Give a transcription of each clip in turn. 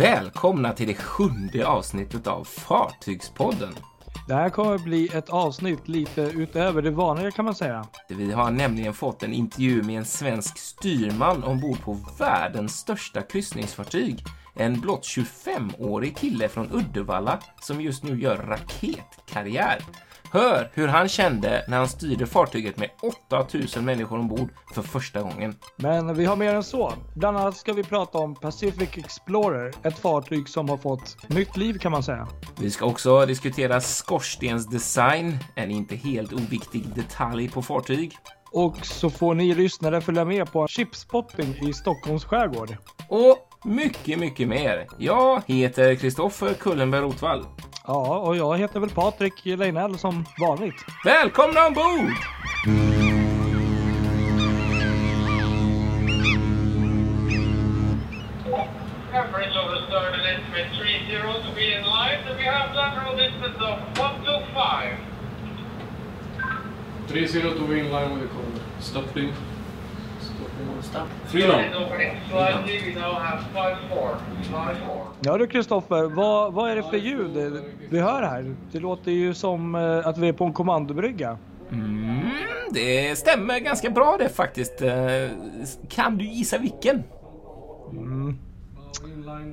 Välkomna till det sjunde avsnittet av Fartygspodden. Det här kommer bli ett avsnitt lite utöver det vanliga kan man säga. Vi har nämligen fått en intervju med en svensk styrman ombord på världens största kryssningsfartyg. En blott 25-årig kille från Uddevalla som just nu gör raketkarriär. Hör hur han kände när han styrde fartyget med 8000 människor ombord för första gången. Men vi har mer än så. Bland annat ska vi prata om Pacific Explorer, ett fartyg som har fått nytt liv kan man säga. Vi ska också diskutera skorstensdesign, en inte helt oviktig detalj på fartyg. Och så får ni lyssnare följa med på chipspotting i Stockholms skärgård. Och mycket, mycket mer. Jag heter Kristoffer Kullenberg Rotvall. Ja, och jag heter väl Patrik Leinell som vanligt. Välkomna ombord! Average of the start and instrument 30 to be in line, and we have lateral distance of 125. 3-0 to be in line with the. Stopping. Stop. Three And long. opening slightly, we now have 5-4. 5-4. Ja du Kristoffer, vad, vad är det för ljud vi hör här? Det låter ju som eh, att vi är på en kommandobrygga. Mm, det stämmer ganska bra det faktiskt. Eh, Kan du gissa vilken?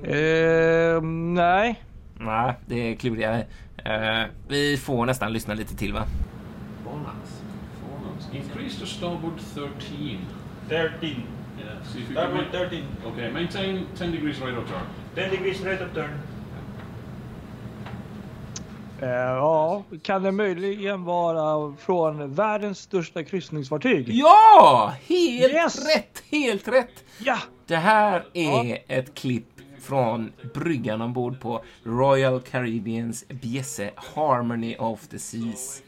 Eh, nej. Nej, det är klurigare. Eh, Vi får nästan lyssna lite till va? Increase to starboard 13. 13. Yeah. If you ma- 13. Okay, maintain 10 degrees right of turn. 10 degrees right of turn. Eh, ja, kan det möjligen vara från världens största kryssningsfartyg? Ja! Helt Yes! rätt! Helt rätt! Ja! Det här är ett klipp från bryggan ombord på Royal Caribbeans bjässe Harmony of the Seas.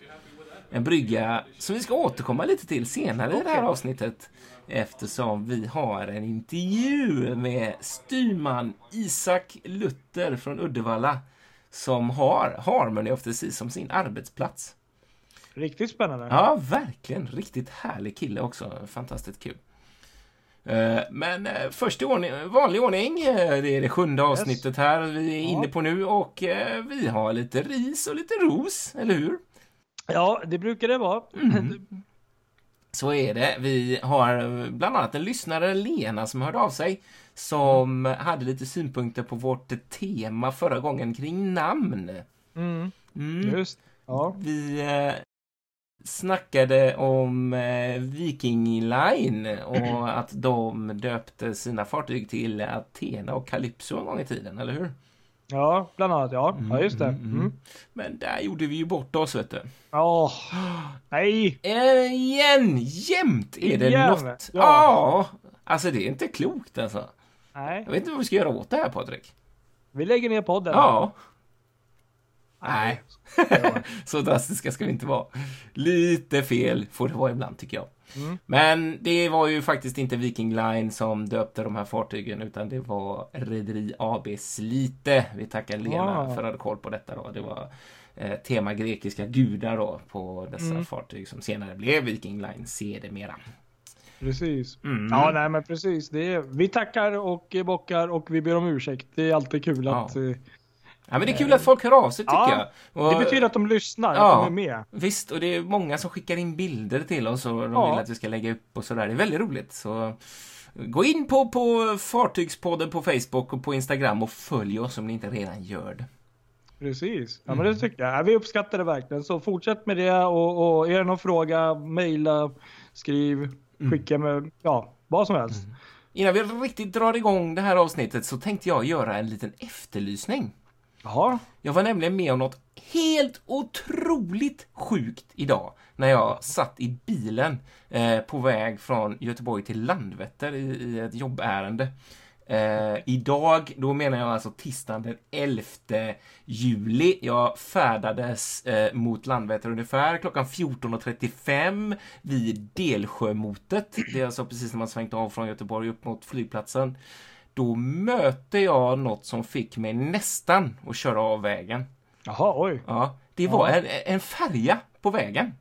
En brygga som vi ska återkomma lite till senare i det här avsnittet eftersom vi har en intervju med styrman Isak Luther från Uddevalla som har Harmony of the Seas som sin arbetsplats. Riktigt spännande. Ja, verkligen. Riktigt härlig kille också. Fantastiskt kul. Eh, Men eh, först i ordning, vanlig ordning, eh, det är det sjunde avsnittet här vi är inne på nu och vi har lite ris och lite ros, eller hur? Ja, det brukar det vara. Så är det. Vi har eh, bland annat en lyssnare, Lena, som hörde av sig som hade lite synpunkter på vårt tema förra gången kring namn. Mm, Mm. just. Ja. Vi eh, snackade om eh, Viking Line och att de döpte sina fartyg till Athena och Calypso en gång i tiden, eller hur? Ja, bland annat ja. Ja, just det. Mm. Men där gjorde vi ju bort oss, vet du. Åh, nej! Eh, igen! Jämt är det Igen? något. Ja. Ja. Alltså, det är inte klokt alltså. Nej, Jag vet inte vad vi ska göra åt det här, Patrik. vi lägger ner podden. Ja. Nej, så drastiska ska vi inte vara. Lite fel får det vara ibland tycker jag. Mm. Men det var ju faktiskt inte Viking Line som döpte de här fartygen utan det var Rederi AB Slite. Vi tackar Lena Ah. för att hade koll på detta då. Det var eh, tema grekiska gudar då på dessa Mm. fartyg som senare blev Viking Line sedermera. Precis. Mm. Ja, nej men precis. Det är, vi tackar och bockar och vi ber om ursäkt. Det är alltid kul Ja. att... Ja, men det är kul att folk hör av sig tycker Ja, jag. Och- Det betyder att de lyssnar, Ja. att de är med. Visst, och det är många som skickar in bilder till oss och de Ja. vill att vi ska lägga upp och sådär. Det är väldigt roligt. Så gå in på, på Fartygspodden på Facebook och på Instagram och följ oss om ni inte redan gör det. Precis. Ja, Mm. men det tycker jag. Ja, Vi uppskattar det verkligen. Så fortsätt med det och, och är det någon fråga, mejla, skriv, Mm. skicka med, ja, vad som helst. Innan vi riktigt drar igång det här avsnittet så tänkte jag göra en liten efterlysning. Jaha. Jag var nämligen med om något helt otroligt sjukt idag när jag satt i bilen eh, på väg från Göteborg till Landvetter i, i ett jobbärende. Eh, idag, då menar jag alltså tisdagen den 11 juli. Jag färdades eh, mot Landvetter ungefär klockan 14.35 vid Delsjömotet. Det är alltså precis när man svängt av från Göteborg upp mot flygplatsen. Då möter jag något som fick mig nästan att köra av vägen. Jaha, oj. Ja, det var en, en färja på vägen.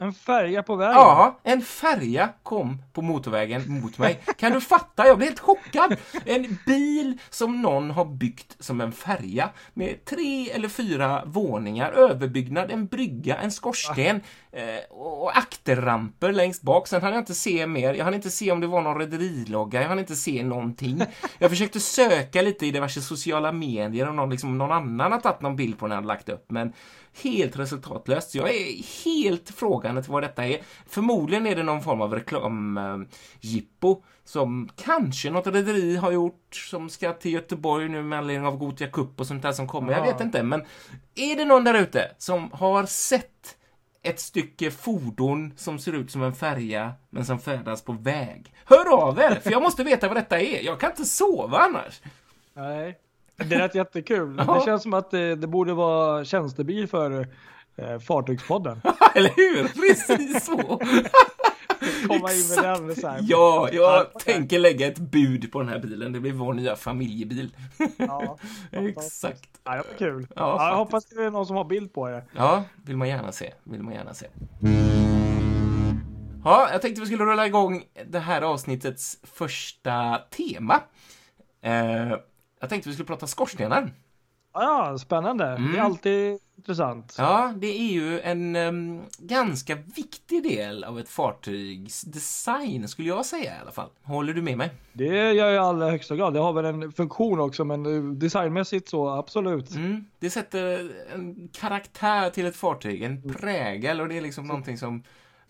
En färja på vägen? Ja, en färja kom på motorvägen mot mig. Kan du fatta? Jag blev helt chockad. En bil som någon har byggt som en färja med tre eller fyra våningar, överbyggnad, en brygga, en skorsten eh, och akterramper längst bak. Sen hann jag inte se mer. Jag hann inte se om det var någon rederilogga. Jag hann inte se någonting. Jag försökte söka lite i diverse sociala medier om någon, liksom, någon annan har tagit någon bild på när jag hade lagt upp, men helt resultatlöst. Jag är helt frågande till vad detta är. Förmodligen är det någon form av reklamjippo som kanske något rederi har gjort som ska till Göteborg nu med anledning av Gotia Cup och sånt där som kommer. Jag Ja. vet inte, men är det någon där ute som har sett ett stycke fordon som ser ut som en färja men som färdas på väg. Hör av er, för jag måste veta vad detta är. Jag kan inte sova annars. Nej. Det lät jättekul. Det känns som att det, det borde vara tjänstebil för eh, Fartygspodden. Eller hur? Precis så. Komma in med den så här. Ja, jag tänker lägga ett bud på den här bilen. Det blir vår nya familjebil. Ja, Exakt. Ja, det var kul. Ja, Ja, jag hoppas det är någon som har bild på det. Ja, vill man gärna se. Vill man gärna se. Ja, jag tänkte vi skulle rulla igång det här avsnittets första tema. Eh, jag tänkte vi skulle prata skorstenar. Ja, spännande. Det Mm. är alltid intressant. Ja, det är ju en em, ganska viktig del av ett fartygs design, skulle jag säga i alla fall. Håller du med mig? Det gör jag i allra högsta grad. Det har väl en funktion också, men eh, designmässigt så absolut. Mm. Det sätter en karaktär till ett fartyg, en prägel och det är liksom någonting som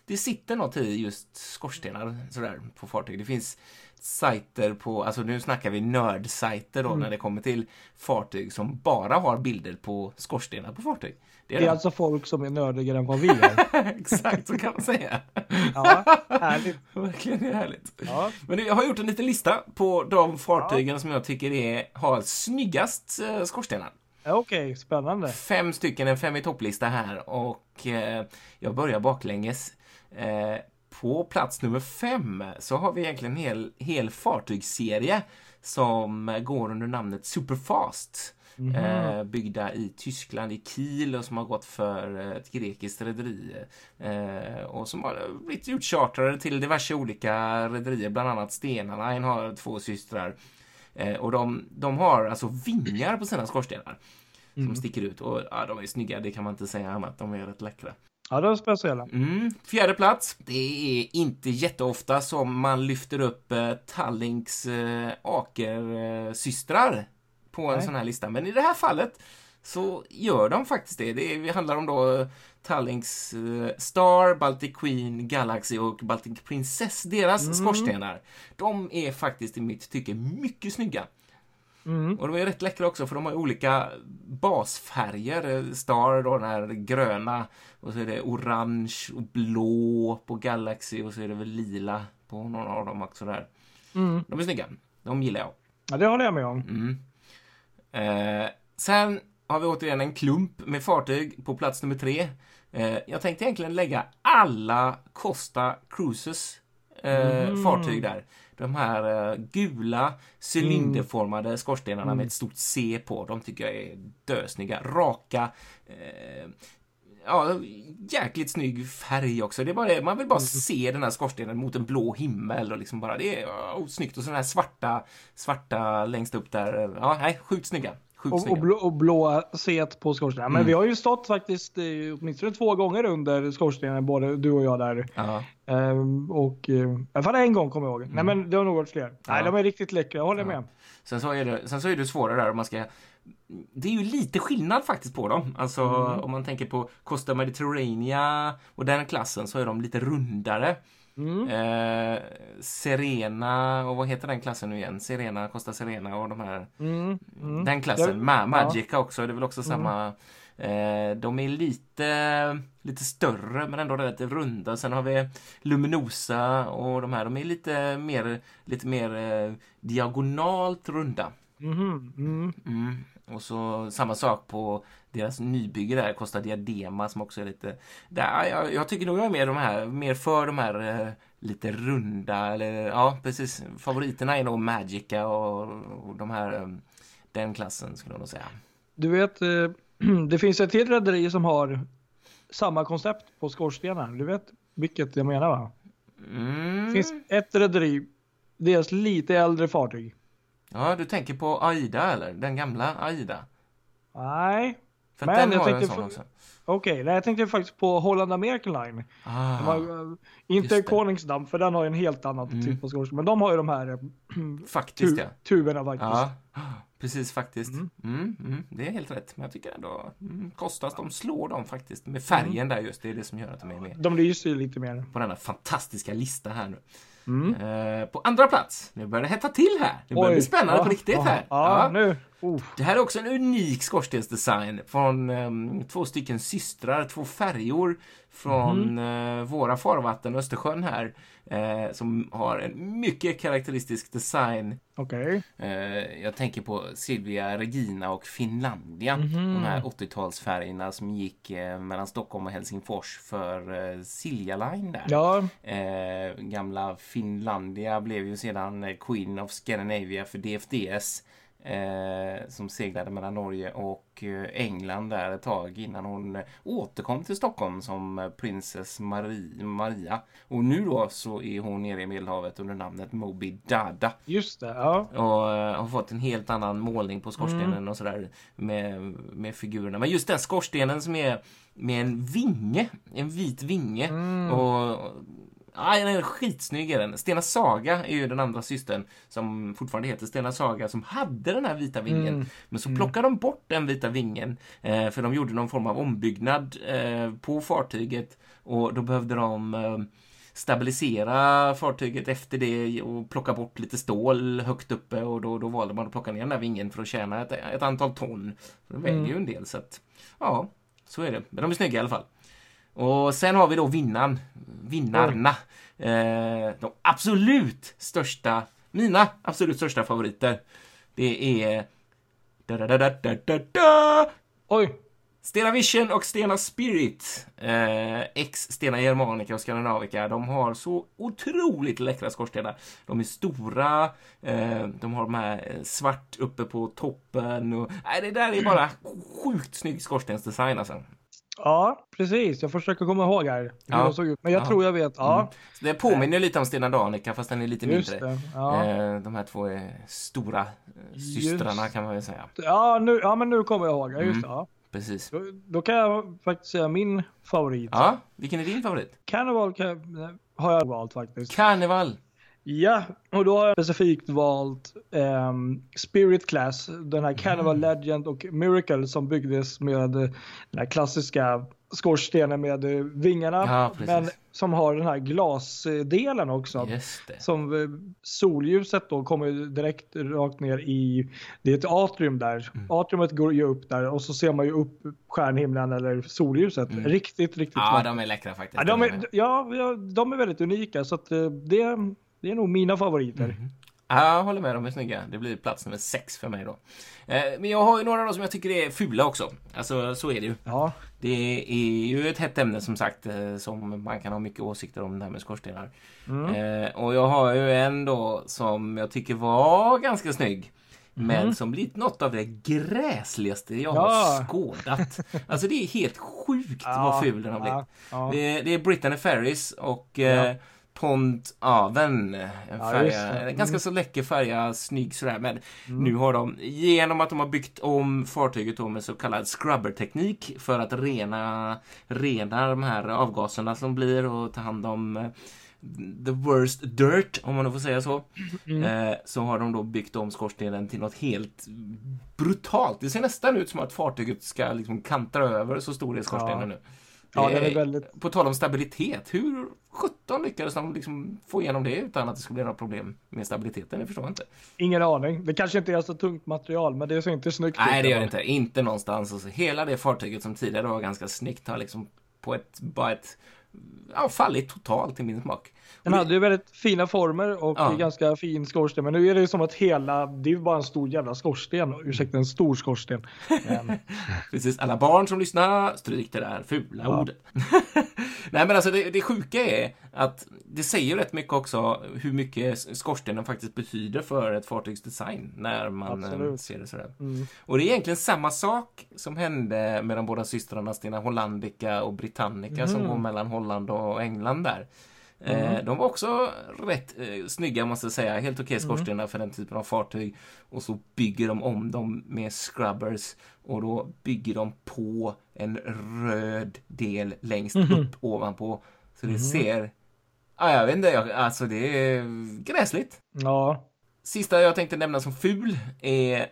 det sitter något i just skorstenar sådär på fartyg. Det finns sajter på, alltså nu snackar vi nördsajter då när det kommer till fartyg som bara har bilder på skorstenar på fartyg. Det är, Det är alltså folk som är nördigare än vad vi är. Exakt, så kan man säga. Ja, härligt. Verkligen härligt. Ja. Men jag har gjort en liten lista på de fartygen som jag tycker är, har snyggast eh, skorstenar. Ja, Okej, spännande. Fem stycken, en fem i topplista här och eh, jag börjar baklänges. Eh, på plats nummer fem så har vi egentligen en hel, hel fartygsserie som går under namnet Superfast. Eh, byggda i Tyskland, i Kiel och som har gått för eh, ett grekiskt rederi. Eh, och som har blivit utchartrade till diverse olika rederier, bland annat Stena Line har två systrar. Eh, och de, de har alltså vingar på sina skorstenar som sticker ut. Och ja, de är snygga, det kan man inte säga annat. De är rätt läckra. Ja, de är speciella. Mm. Fjärde plats. Det är inte jätteofta som man lyfter upp eh, Tallinks eh, Aker-systrar på en Nej. sån här lista. Men i det här fallet så gör de faktiskt det. Det handlar om då eh, Tallinks eh, Star, Baltic Queen, Galaxy och Baltic Princess. Deras skorstenar. De är faktiskt i mitt tycke mycket snygga. Mm. Och de är rätt läckra också för de har olika basfärger. Star då den här gröna och så är det orange och blå på Galaxy och så är det väl lila på någon av dem också där. Mm. De är snygga. De gillar jag. Ja, det håller jag med om. Mm. Eh, sen har vi återigen en klump med fartyg på plats nummer tre. Eh, jag tänkte egentligen lägga alla Costa Cruises eh, fartyg där. De här eh, gula cylinderformade skorstenarna med ett stort C på. De tycker jag är dösnygga. Raka. Eh, ja, jäkligt snygg färg också. Det är bara det, man vill bara se den här skorstenen mot en blå himmel och liksom bara, det är oh, snyggt. Och så den här svarta, svarta längst upp där. Ja, nej, sjukt snygga. Och, och, blå, och blåa set på skorstenen. Men vi har ju stått faktiskt eh, åtminstone två gånger under skorstenen, både du och jag där. Ja. Ehm, och eh, i alla fall en gång kommer jag ihåg. Nej men det har nog varit fler. Nej de är riktigt läckra, jag håller med. Sen så är det, sen så är det svårare där om man ska det är ju lite skillnad faktiskt på dem. Alltså om man tänker på Costa Mediterranea och den klassen så är de lite rundare. Eh, Serena och vad heter den klassen nu igen? Serena, Costa Serena och de här. Mm, mm. Den klassen. Ma Magica också, det är väl också samma. Eh, de är lite, lite större men ändå relativt runda. Sen har vi Luminosa och de här. De är lite mer, lite mer eh, diagonalt runda. Mhm, mm. Mm. Och så samma sak på deras nybygge där, Costa Diadema som också är lite... Där, jag, jag tycker nog jag är mer, de här, mer för de här eh, lite runda, eller ja precis. Favoriterna är nog Magica och, och de här, eh, den klassen skulle jag nog säga. Du vet, eh, det finns ett till rederi som har samma koncept på skorstenen. Du vet vilket jag menar va? Mm. Det finns ett rederi, deras lite äldre fartyg. Ja, du tänker på Aida eller? Den gamla Aida? Nej, För Men den jag har en sån också. okej. nej, jag tänkte faktiskt på Holland American Line. Ah, har, eh, inte. Koningsdamm, för den har ju en helt annan Mm. typ av skorsten. Men de har ju de här eh, faktiskt tu- ja. tuberna faktiskt. Ja, precis faktiskt. Mm. Mm, det är helt rätt. Men jag tycker ändå, mm, Kostas, de slår dem faktiskt med färgen där just. Det är det som gör att de är med De lyser ju lite mer. på denna fantastiska lista här nu. Mm. Eh, på andra plats, nu börjar det hetta till här. Det börjar Oj, bli spännande ja, på riktigt ja, här. Ja, nu. Oh. Det här är också en unik skorstensdesign från ehm, två stycken systrar, två färjor från eh, våra farvatten, Östersjön här, eh, som har en mycket karaktäristisk design. Okej. Eh, jag tänker på Silvia Regina och Finlandia, de här 80-talsfärgerna som gick eh, mellan Stockholm och Helsingfors för eh, Silja Line där. Ja, Eh, gamla Finlandia blev ju sedan eh, Queen of Scandinavia för DFDS. Eh, som seglade mellan Norge och eh, England där ett tag innan hon återkom till Stockholm som eh, Princess Marie, Maria. Och nu då så är hon nere i Medelhavet under namnet Moby Dada. just det. Ja. Och eh, har fått en helt annan målning på skorstenen och sådär med, med figurerna. Men just den skorstenen som är med en vinge, en vit vinge. Och, Ja, den är skitsnygg är den. Stena Saga är ju den andra systern som fortfarande heter Stena Saga som hade den här vita vingen. Men så plockade de bort den vita vingen eh, för de gjorde någon form av ombyggnad eh, på fartyget och då behövde de eh, stabilisera fartyget efter det och plocka bort lite stål högt uppe och då, då valde man att plocka ner den här vingen för att tjäna ett, ett antal ton. För de väger ju en del så att, ja, så är det. Men de är snygga i alla fall. Och sen har vi då vinnaren, vinnarna. Eh, de absolut största, mina absolut största favoriter. Det är da, da, da, da, da, da. Oj. Stena Vision och Stena Spirit, eh, ex Stena Germanica och Skandinavica, de har så otroligt läckra skorstenar. De är stora, eh, de har de här eh, svart uppe på toppen och nej, det där är bara sjukt snygg skorstensdesign alltså. Ja, precis. Jag försöker komma ihåg här hur Ja. de såg ut. Men jag Ja. tror jag vet. Ja, Så det påminner lite om Stena Danica fast den är lite just mindre. Ja. Eh, de här två är stora eh, systrarna Just. kan man väl säga. Ja, nu, ja, men nu kommer jag ihåg. Just Mm. Ja. Precis. Då, då kan jag faktiskt säga min favorit. Ja, vilken är din favorit? Carnival kan, har jag valt faktiskt. Karneval. Ja, och då har jag specifikt valt ehm, Spirit Class, den här Carnival Mm. Legend och Miracle som byggdes med den här klassiska skorstenen med vingarna. Ja, men som har den här glasdelen också. Som eh, solljuset då kommer direkt rakt ner i, det är ett atrium där. Mm. Atriumet går ju upp där och så ser man ju upp stjärnhimlen eller solljuset. Riktigt, riktigt Mm. Ja, vackert. de är läckra faktiskt. Ja, de är, ja, ja, de är väldigt unika så att eh, det, det är nog mina favoriter. Mm. Ja, jag håller med, de är snygga. Det blir plats nummer sex för mig då. Eh, men jag har ju några då som jag tycker är fula också. Alltså, så är det ju. Ja, Det är ju ett hett ämne som sagt, eh, som man kan ha mycket åsikter om det här med skorstenar. Eh, och jag har ju en då som jag tycker var ganska snygg. Men som blivit något av det gräsligaste jag har Ja. skådat. Alltså det är helt sjukt Ja, vad ful den har blivit. ja. Det, är- det är Brittany Ferris och Ja. Pont Aven. En, Ja, färja, det. en Mm. ganska så läcker färja, snygg sådär. Men nu har de, genom att de har byggt om fartyget då med så kallad scrubber-teknik för att rena, rena de här avgaserna som blir och ta hand om eh, the worst dirt, om man nu får säga så. Eh, så har de då byggt om skorstenen till något helt brutalt. Det ser nästan ut som att fartyget ska liksom kantra över, så stor är skorstenen Ja. nu. Ja, den är väldigt- På tal om stabilitet, hur 17 lyckades de liksom få igenom det utan att det skulle bli några problem med stabiliteten? Det förstår jag inte. ingen aning. Det kanske inte är så tungt material men det ser inte snyggt ut. Nej, det gör det inte. Inte någonstans. Alltså, hela det fartyget som tidigare var ganska snyggt har liksom på ett, bara ett ja, fallit totalt i min smak. Den hade ju väldigt fina former och Ja. ganska fin skorsten. Men nu är det ju som att hela, det är ju bara en stor jävla skorsten. Ursäkta, en stor skorsten. Men, Precis, alla barn som lyssnar, stryk det där fula Ja. ordet. Nej men alltså det, det sjuka är att det säger rätt mycket också hur mycket skorstenen faktiskt betyder för ett fartygs design när man eh, Absolut. ser det sådär. mm. Och det är egentligen samma sak som hände med de båda systrarna Stena Hollandica och Britannica som Mhm. går mellan Holland och England där. Eh, Mm. de var också rätt eh, snygga måste jag säga. Helt okej skorstenar för den typen av fartyg. Och så bygger de om dem med scrubbers. Och då bygger de på en röd del längst Mhm. upp ovanpå. Så det ser... Ah, jag vet inte, jag, alltså det är gräsligt. Ja, Sista jag tänkte nämna som ful är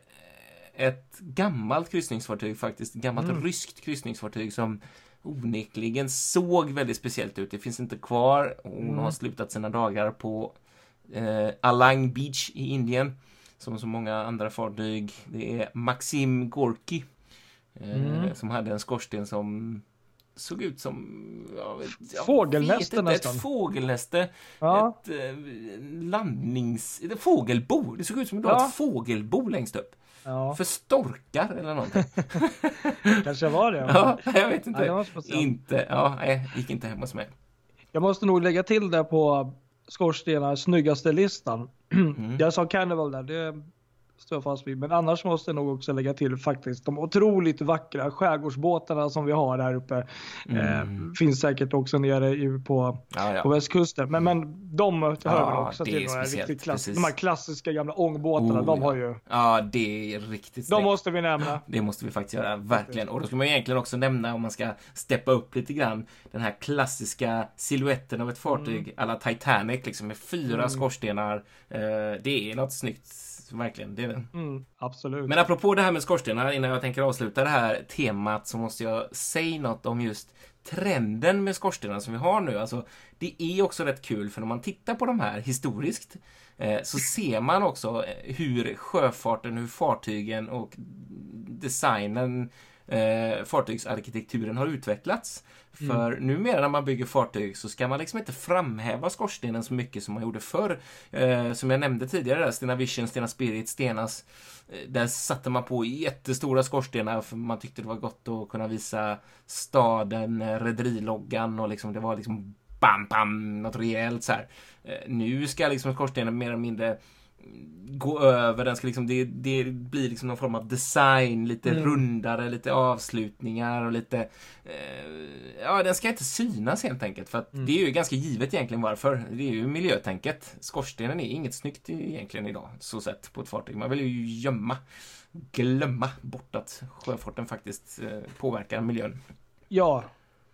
ett gammalt kryssningsfartyg faktiskt. Gammalt Mm. ryskt kryssningsfartyg som onekligen såg väldigt speciellt ut. Det finns inte kvar. Hon Mm. har slutat sina dagar på eh, Alang Beach i Indien. Som så många andra fartyg. Det är Maxim Gorky. Eh, Mm. Som hade en skorsten som såg ut som... Jag vet, jag Fågelnäste vet inte, nästan. Ett fågelnäste. ja. Ett eh, landnings... Ett fågelbo. Det såg ut som att det Ja. var ett fågelbo längst upp. Ja. För storkar eller någonting. kanske var det. ja, jag vet Ja, inte. speciellt. inte. Ja, nej, gick inte hem hos mig. Jag måste nog lägga till det på skorstenar snyggaste listan. Mm. Jag sa Carnival där, det står jag fast vid. Men annars måste jag nog också lägga till faktiskt de otroligt vackra skärgårdsbåtarna som vi har här uppe. Eh, finns säkert också nere på, Ja, ja. på västkusten. Men, men de hör väl Ja, också det till speciellt, riktigt klass, precis. de här klassiska gamla ångbåtarna. Oh, de har ja. ju, Ja, det är riktigt de måste vi nämna. Det måste vi faktiskt göra, verkligen. Och då ska man egentligen också nämna, om man ska steppa upp lite grann, den här klassiska siluetten av ett fartyg Mm. alla Titanic, liksom med fyra skorstenar. Eh, det är något snyggt, verkligen. Det är. Mm, absolut. Men apropå det här med skorstenar, innan jag tänker avsluta det här temat så måste jag säga något om just trenden med skorstenar som vi har nu. Alltså, det är också rätt kul för när man tittar på de här historiskt eh, så ser man också eh, hur sjöfarten, hur fartygen och designen, eh, fartygsarkitekturen har utvecklats. För numera när man bygger fartyg så ska man liksom inte framhäva skorstenen så mycket som man gjorde förr. Eh, som jag nämnde tidigare, där, Stena Vision, Stena Spirit, Stenas. Eh, där satte man på jättestora skorstenar för man tyckte det var gott att kunna visa staden, eh, rederiloggan och liksom det var liksom bam, bam, något rejält så här. Eh, nu ska liksom skorstenen mer eller mindre gå över, den ska liksom, det, det blir liksom någon form av design, lite Mm. rundare, lite avslutningar och lite, eh, ja den ska inte synas helt enkelt för att Mm. det är ju ganska givet egentligen varför. Det är ju miljötänket. Skorstenen är inget snyggt egentligen idag, så sett på ett fartyg. Man vill ju gömma, glömma bort att sjöfarten faktiskt eh, påverkar miljön. Ja,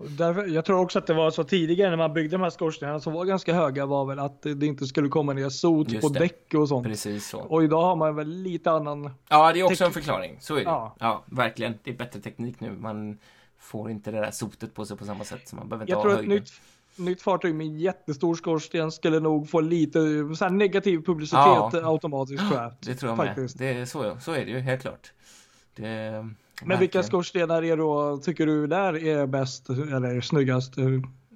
därför, jag tror också att det var så tidigare när man byggde de här skorstenarna som var ganska höga var väl att det inte skulle komma ner sot Just på det. däck och sånt. Precis så. Och idag har man väl lite annan. Ja, det är också en förklaring. Så är det. Ja. Ja. verkligen. Det är bättre teknik nu. Man får inte det där sotet på sig på samma sätt. Så man behöver inte Jag ha tror höjden. nytt, nytt fartyg med jättestor skorsten skulle nog få lite så negativ publicitet Ja. automatiskt tror jag. Det tror jag faktiskt. med. Det är så, så är det ju, helt klart. Det, Men vilka skorstenar är då, tycker du där är bäst eller snyggast?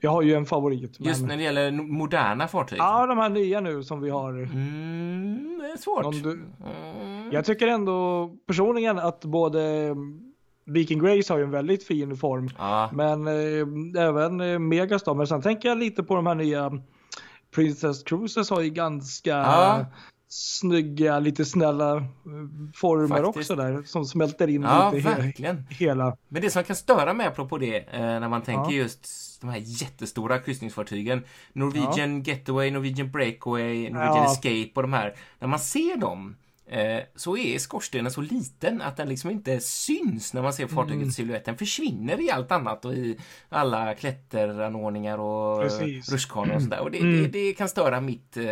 Jag har ju en favorit. Men... Just när det gäller moderna fartyg? Ja, de här nya nu som vi har. Mm, det är svårt. Du- Mm. Jag tycker ändå personligen att både Viking Grace har ju en väldigt fin form. Ja, Men eh, även eh, Megastar. Men sen tänker jag lite på de här nya Princess Cruises har ju ganska Ja. Snygga, lite snälla eh, former Faktiskt. också där. Som smälter in ja lite verkligen. hela. Men det som kan störa mig apropå det, eh, när man tänker Ja. just de här jättestora kryssningsfartygen. Norwegian Getaway, Norwegian Breakaway, Norwegian Ja. Escape och de här. När man ser dem så är skorstenen så liten att den liksom inte syns när man ser fartygets Mm. silhuett. Den försvinner i allt annat och i alla klätteranordningar och rutschkanor och sådär. Och det, Mm. det, det kan störa mitt eh,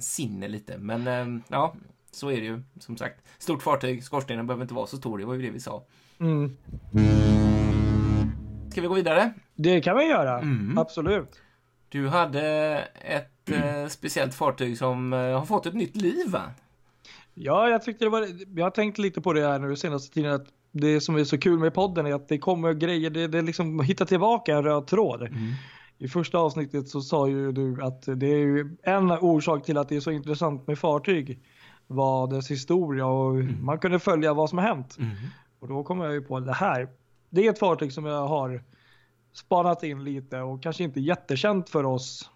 sinne lite. Men eh, ja, så är det ju. Som sagt, stort fartyg, skorstenen behöver inte vara så stor. Det var ju det vi sa. Mm. Ska vi gå vidare? Det kan vi göra, Mm. absolut. Du hade ett eh, speciellt fartyg som eh, har fått ett nytt liv va? Ja, jag tyckte det var, jag har tänkt lite på det här nu senaste tiden att det som är så kul med podden är att det kommer grejer, det, det liksom hittar tillbaka en röd tråd. I första avsnittet så sa ju du att det är ju en orsak till att det är så intressant med fartyg var dess historia och man kunde följa vad som har hänt. Mm. Och då kom jag ju på det här. Det är ett fartyg som jag har spanat in lite och kanske inte jättekänt för oss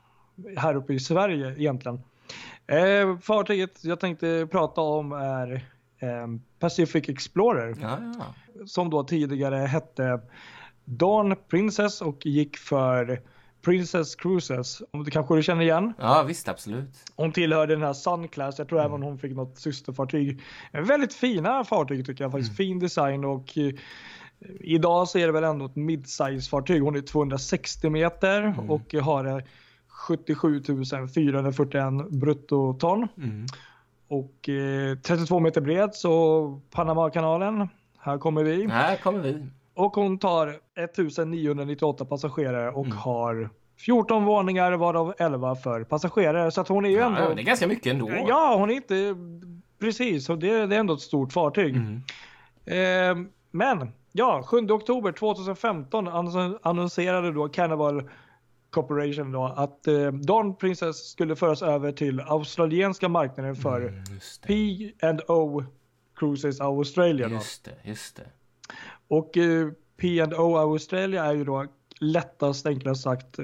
här uppe i Sverige egentligen. Eh, fartyget jag tänkte prata om är eh, Pacific Explorer Ja, ja. som då tidigare hette Dawn Princess och gick för Princess Cruises. Om du kanske du känner igen? ja, visst absolut. Hon tillhörde den här Sun Class. Jag tror även hon fick något systerfartyg. Väldigt fina fartyg tycker jag faktiskt. Fin design och eh, idag så är det väl ändå ett midsize fartyg. Hon är 260 meter och har 77 441 bruttoton. Mm. Och eh, 32 meter bred så Panamakanalen. Här kommer vi. Här kommer vi. Och hon tar 1998 passagerare och Mm. har 14 våningar varav 11 för passagerare. Så att hon är ju ändå... Ja, det är ganska mycket ändå. Ja, hon är inte... Precis, och det, det är ändå ett stort fartyg. Mm. Eh, men, ja, 7 oktober 2015 annons- annonserade då Carnival Corporation då att eh, Dawn Princess skulle föras över till australienska marknaden för Mm. P&O Cruises Australia. Då. Just det, just det. Och eh, P&O Australia är ju då lättast enklast sagt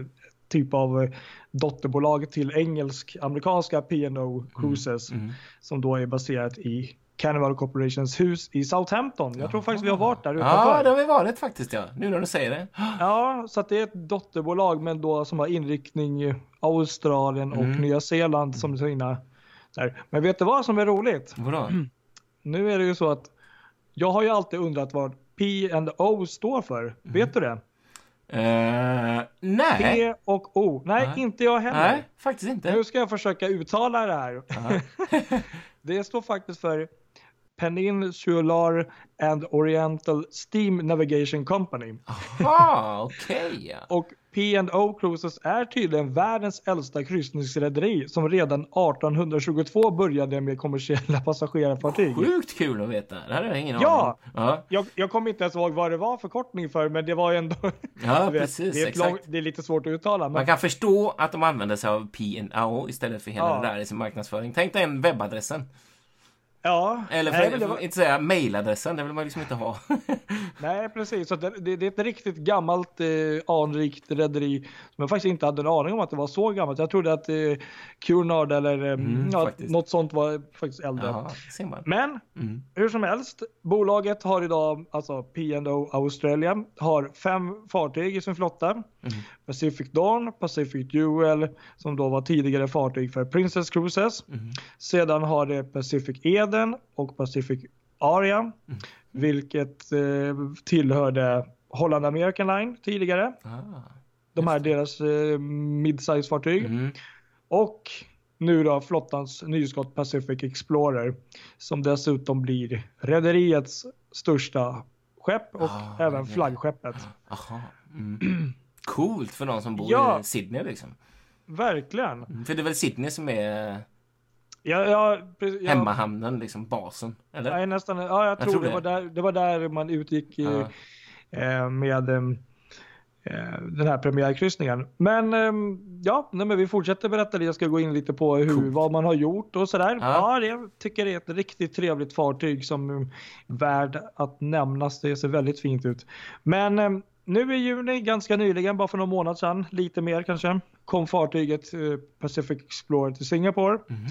typ av eh, dotterbolag till engelsk-amerikanska P&O Cruises Mm. som då är baserat i Carnival Corporations hus i Southampton. Jag tror faktiskt vi har varit där Ja, utanför. det har vi varit faktiskt ja. Nu när du säger det. Ja, så att det är ett dotterbolag men då som har inriktning Australien och Mm. Nya Zeeland som sina. Där. Men vet du vad som är roligt? Vadå? Nu är det ju så att jag har ju alltid undrat vad P&O står för. Mm. Vet du det? Eh, nej. P och O. Nej, Nej. inte jag heller. Nej, faktiskt inte. Nu ska jag försöka uttala det här. Ja. Det står faktiskt för Peninsular and Oriental Steam Navigation Company. Jaha, okej. ja. Och P&O Cruises är tydligen världens äldsta kryssningsrederi som redan 1822 började med kommersiella passagerarfartyg. Sjukt kul att veta. Det hade jag ingen Ja! aning om. Ja, Jag, jag kommer inte ens ihåg vad det var förkortning för men det var ju ändå... ja vet, precis. det, är exakt. lång, det är lite svårt att uttala. Men... Man kan förstå att de använder sig av P&O istället för hela Ja. det där i sin marknadsföring. Tänk dig en webbadressen. Ja, Eller för, nej, men det var, inte säga mailadressen, det vill man liksom inte ha. nej precis. Så det, det, det är ett riktigt gammalt eh, anrikt rederi som jag faktiskt inte hade en aning om att det var så gammalt. Jag trodde att eh, Cunard eller eh, Mm, ja, något sånt var faktiskt äldre. Man. Men Mm. hur som helst, bolaget har idag, alltså P&O Australia, har fem fartyg i sin flotta. Mm. Pacific Dawn, Pacific Jewel, som då var tidigare fartyg för Princess Cruises. Mm. Sedan har det Pacific Eden och Pacific Aria, Mm. vilket eh, tillhörde Holland American Line tidigare. Ah. De här deras eh, midsize fartyg. Mm. Och nu då flottans nyskott Pacific Explorer som dessutom blir rederiets största skepp och Ah, även ja. flaggskeppet. Aha. Mm. Coolt för någon som bor Ja. i Sydney liksom. Verkligen. Mm, För det är väl Sydney som är Ja, ja, precis, ja, hemmahamnen, liksom basen? Eller? Nej, nästan, ja, jag tror, tror det. det. Var där, det var där man utgick eh, eh, med eh, eh, den här premiärkryssningen. Men eh, ja, nej, men vi fortsätter berätta det. Jag ska gå in lite på hur, Coolt. vad man har gjort och sådär. Ja. Ja, jag tycker det är ett riktigt trevligt fartyg som är värd att nämnas. Det ser väldigt fint ut. Men eh, nu i juni, ganska nyligen, bara för någon månad sedan, lite mer kanske, kom fartyget eh, Pacific Explorer till Singapore. Mhm.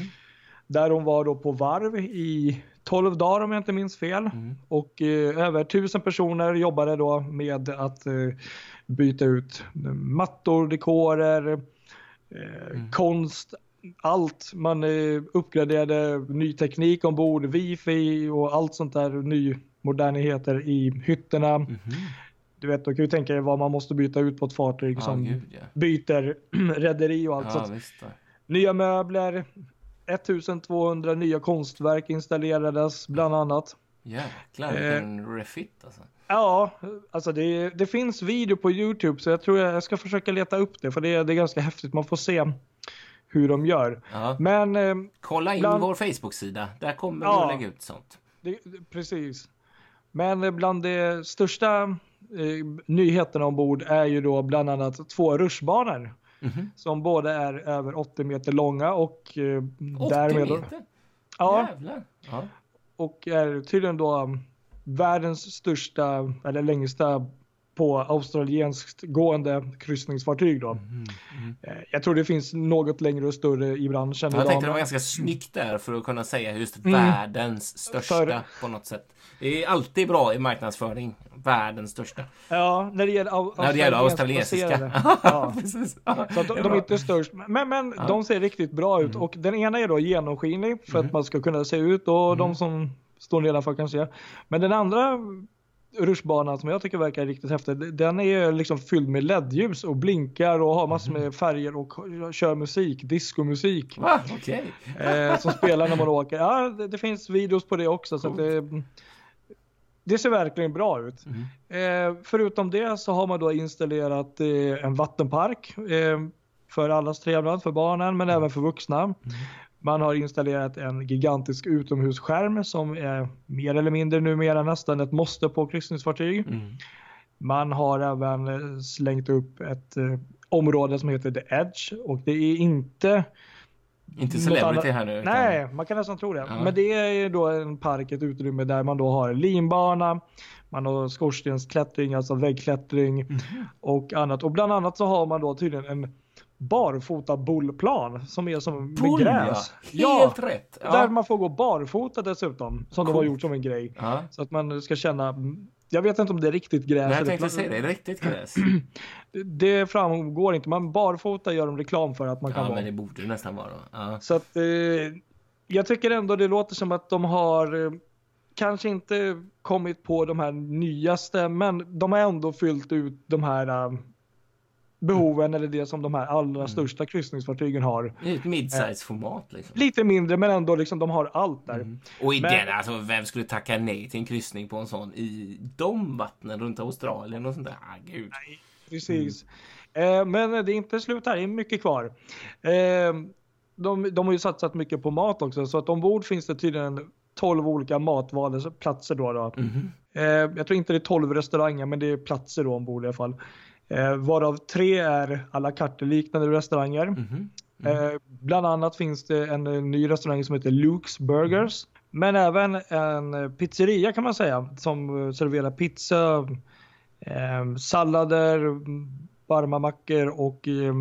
Där hon var då på varv i 12 dagar om jag inte minns fel. Mm. Och eh, över tusen personer jobbade då med att eh, byta ut mattor, dekorer, eh, konst, allt. Man eh, uppgraderade ny teknik ombord, wifi och allt sånt där, ny moderniteter i hytterna. Mhm. Du vet, då kan ju tänka dig vad man måste byta ut på ett fartyg Ja, som gud ja. byter rederi och allt. Då. Nya möbler, 1200 nya konstverk installerades bland annat. Jäklar, Eh. vilken refit alltså. Ja, alltså det, det finns video på Youtube så jag tror jag, jag ska försöka leta upp det för det, är- det är ganska häftigt. Man får se hur de gör. Ja. Men eh, Kolla in Bland- vår Facebook-sida. Där kommer Ja. vi att lägga ut sånt. det, precis. Men eh, bland det största eh, nyheterna ombord är ju då bland annat två rutschbanor Mhm. som både är över 80 meter långa och eh, 80 därmed meter? ja, Jävlar. Ja. och är tydligen då um, världens största eller längsta på australienskt gående kryssningsfartyg då. Mm, Eh, Jag tror det finns något längre och större i branschen Jag idag, tänkte det var ganska snyggt där för att kunna säga just Mm. världens största För- på något sätt. Det är alltid bra i marknadsföring. Världens största. Ja, när det gäller, au- När det gäller australiensiska. Ja. Så de, de är inte störst, men, men Ja. de ser riktigt bra ut och den ena är då genomskinlig för Mm. att man ska kunna se ut och de som står nedanför kan se. Men den andra rutschbanan som jag tycker verkar riktigt häftig, den är liksom fylld med LED-ljus och blinkar och har massor med färger och kör musik, diskomusik. Va? Okej. eh, som spelar när man åker. Ja, det, det finns videos på det också. Så att det, det ser verkligen bra ut. Mm. Eh, förutom det så har man då installerat eh, en vattenpark eh, för allas trevnad, för barnen men även för vuxna. Man har installerat en gigantisk utomhusskärm som är mer eller mindre numera nästan ett måste på kryssningsfartyg. Mm. Man har även eh, slängt upp ett eh, område som heter The Edge och det är inte Inte celebrity här nu. utan- Nej, man kan nästan tro det. Ja. Men det är ju då en park, ett utrymme där man då har linbana, man har skorstensklättring, alltså väggklättring Mhm. och annat. Och bland annat så har man då tydligen en barfota bollplan som är som Bull, med ja. gräs. Helt rätt. Ja. Där man får gå barfota dessutom, som de har gjort som en grej. Ja. Så att man ska känna, jag vet inte om det är riktigt gräs. Men jag tänkte säga det, är det riktigt gräs? det, framgår inte, men barfota gör de reklam för att man kan Ja, vara. men det borde det nästan vara. Ja. Så att eh, jag tycker ändå det låter som att de har eh, kanske inte kommit på de här nyaste, men de har ändå fyllt ut de här eh, behoven eller det som de här allra största kryssningsfartygen har. Ett midsize-format liksom. Lite mindre men ändå liksom de har allt där. Mm. Och i Men- alltså vem skulle tacka nej till en kryssning på en sån i de vattnen runt Australien och sånt där? Ah, gud. Precis. Eh, men det är inte slut här, det är mycket kvar. Eh, de, de har ju satsat mycket på mat också så att ombord finns det tydligen 12 olika matvalsplatser då. då. Mhm. Eh, jag tror inte det är 12 restauranger men det är platser då ombord i alla fall. Eh, varav tre är à la carte liknande restauranger. Mhm. Eh, bland annat finns det en, eh, ny restaurang som heter Luke's Burgers. Men även en pizzeria kan man säga som eh, serverar pizza, eh, sallader, mm, varma mackor och eh,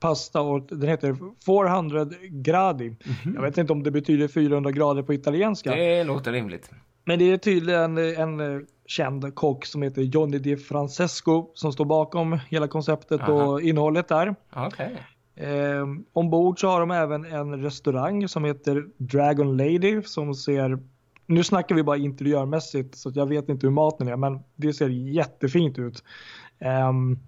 pasta. Och den heter 400 gradi. Jag vet inte om det betyder 400 grader på italienska. Det låter rimligt. Men det är tydligen en eh, känd kock som heter Johnny Di Francesco som står bakom hela konceptet Aha. och innehållet där. Okej. Eh, ombord så har de även en restaurang som heter Dragon Lady som ser, nu snackar vi bara interiörmässigt så jag vet inte hur maten är men det ser jättefint ut. Ehm,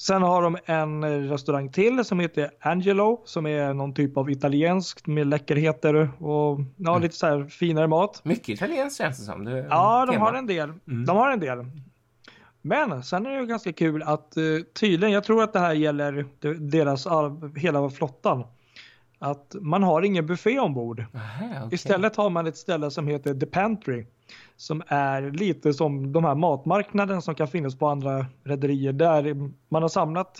sen har de en restaurang till som heter Angelo som är någon typ av italienskt med läckerheter och ja, lite så här finare mat. Mycket italienskt känns det som. Det, Ja, de tema. har en del. De har en del. Men sen är det ju ganska kul att eh, tydligen, jag tror att det här gäller de- deras hela flottan. Att man har ingen buffé ombord. Aha, okej. Istället har man ett ställe som heter The Pantry. Som är lite som de här matmarknaden som kan finnas på andra rederier. Där man har samlat,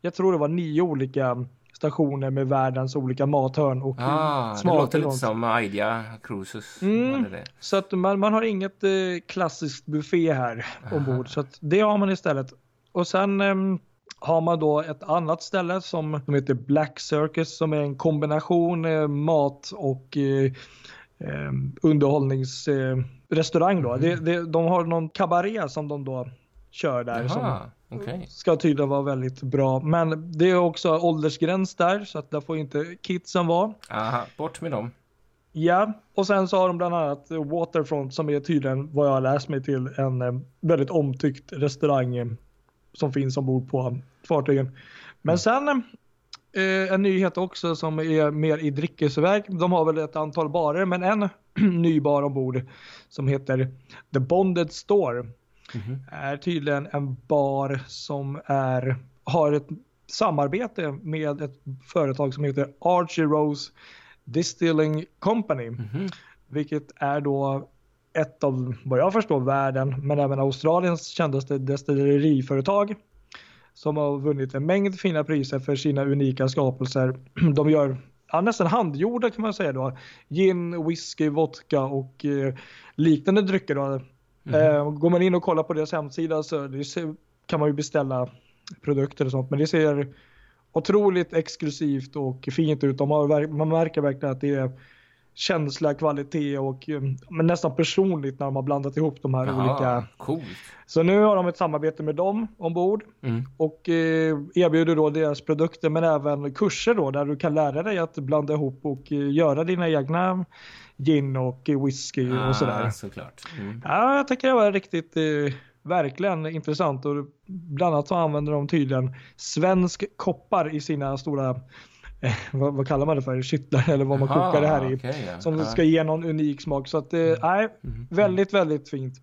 jag tror det var nio olika stationer med världens olika mathörn och Ah, det låter lite som Aida Cruises. Mm. Så att man, man har inget eh, klassiskt buffé här ombord. Så att det har man istället. Och sen ehm, har man då ett annat ställe som, som heter Black Circus som är en kombination eh, mat och eh, eh, underhållningsrestaurang. då. Det, det, de har någon kabaré som de då kör där. Som Jaha, okej. ska tydligen vara väldigt bra. Men det är också åldersgräns där så att där får inte kidsen vara. Aha, bort med dem. Ja, och sen så har de bland annat Waterfront som är tydligen vad jag har läst mig till en eh, väldigt omtyckt restaurang eh, som finns ombord på fartygen. Men sen eh, en nyhet också som är mer i dryckesväg. De har väl ett antal barer men en ny bar ombord som heter The Bonded Store är tydligen en bar som är, har ett samarbete med ett företag som heter Archie Rose Distilling Company. Vilket är då ett av, vad jag förstår, världen, men även Australiens kändaste destilleriföretag som har vunnit en mängd fina priser för sina unika skapelser. De gör ja, nästan handgjorda kan man säga då. Gin, whisky, vodka och eh, liknande drycker. Då. Eh, går man in och kollar på deras hemsida så ser, kan man ju beställa produkter och sånt. Men det ser otroligt exklusivt och fint ut. De har, man märker verkligen att det är känsla, kvalitet och eh, men nästan personligt när de har blandat ihop de här olika. Jaha, coolt. Så nu har de ett samarbete med dem ombord Mm. och eh, erbjuder då deras produkter men även kurser då där du kan lära dig att blanda ihop och eh, göra dina egna gin och whisky och sådär. Ah, såklart. Mm. Ja, jag tycker det var riktigt eh, verkligen intressant och bland annat så använder de tydligen svensk koppar i sina stora vad, vad kallar man det för? Kittlar eller vad man Aha, kokar det här i. ja. Som ska ge någon unik smak. Så att, eh, nej, Mm. väldigt, väldigt fint.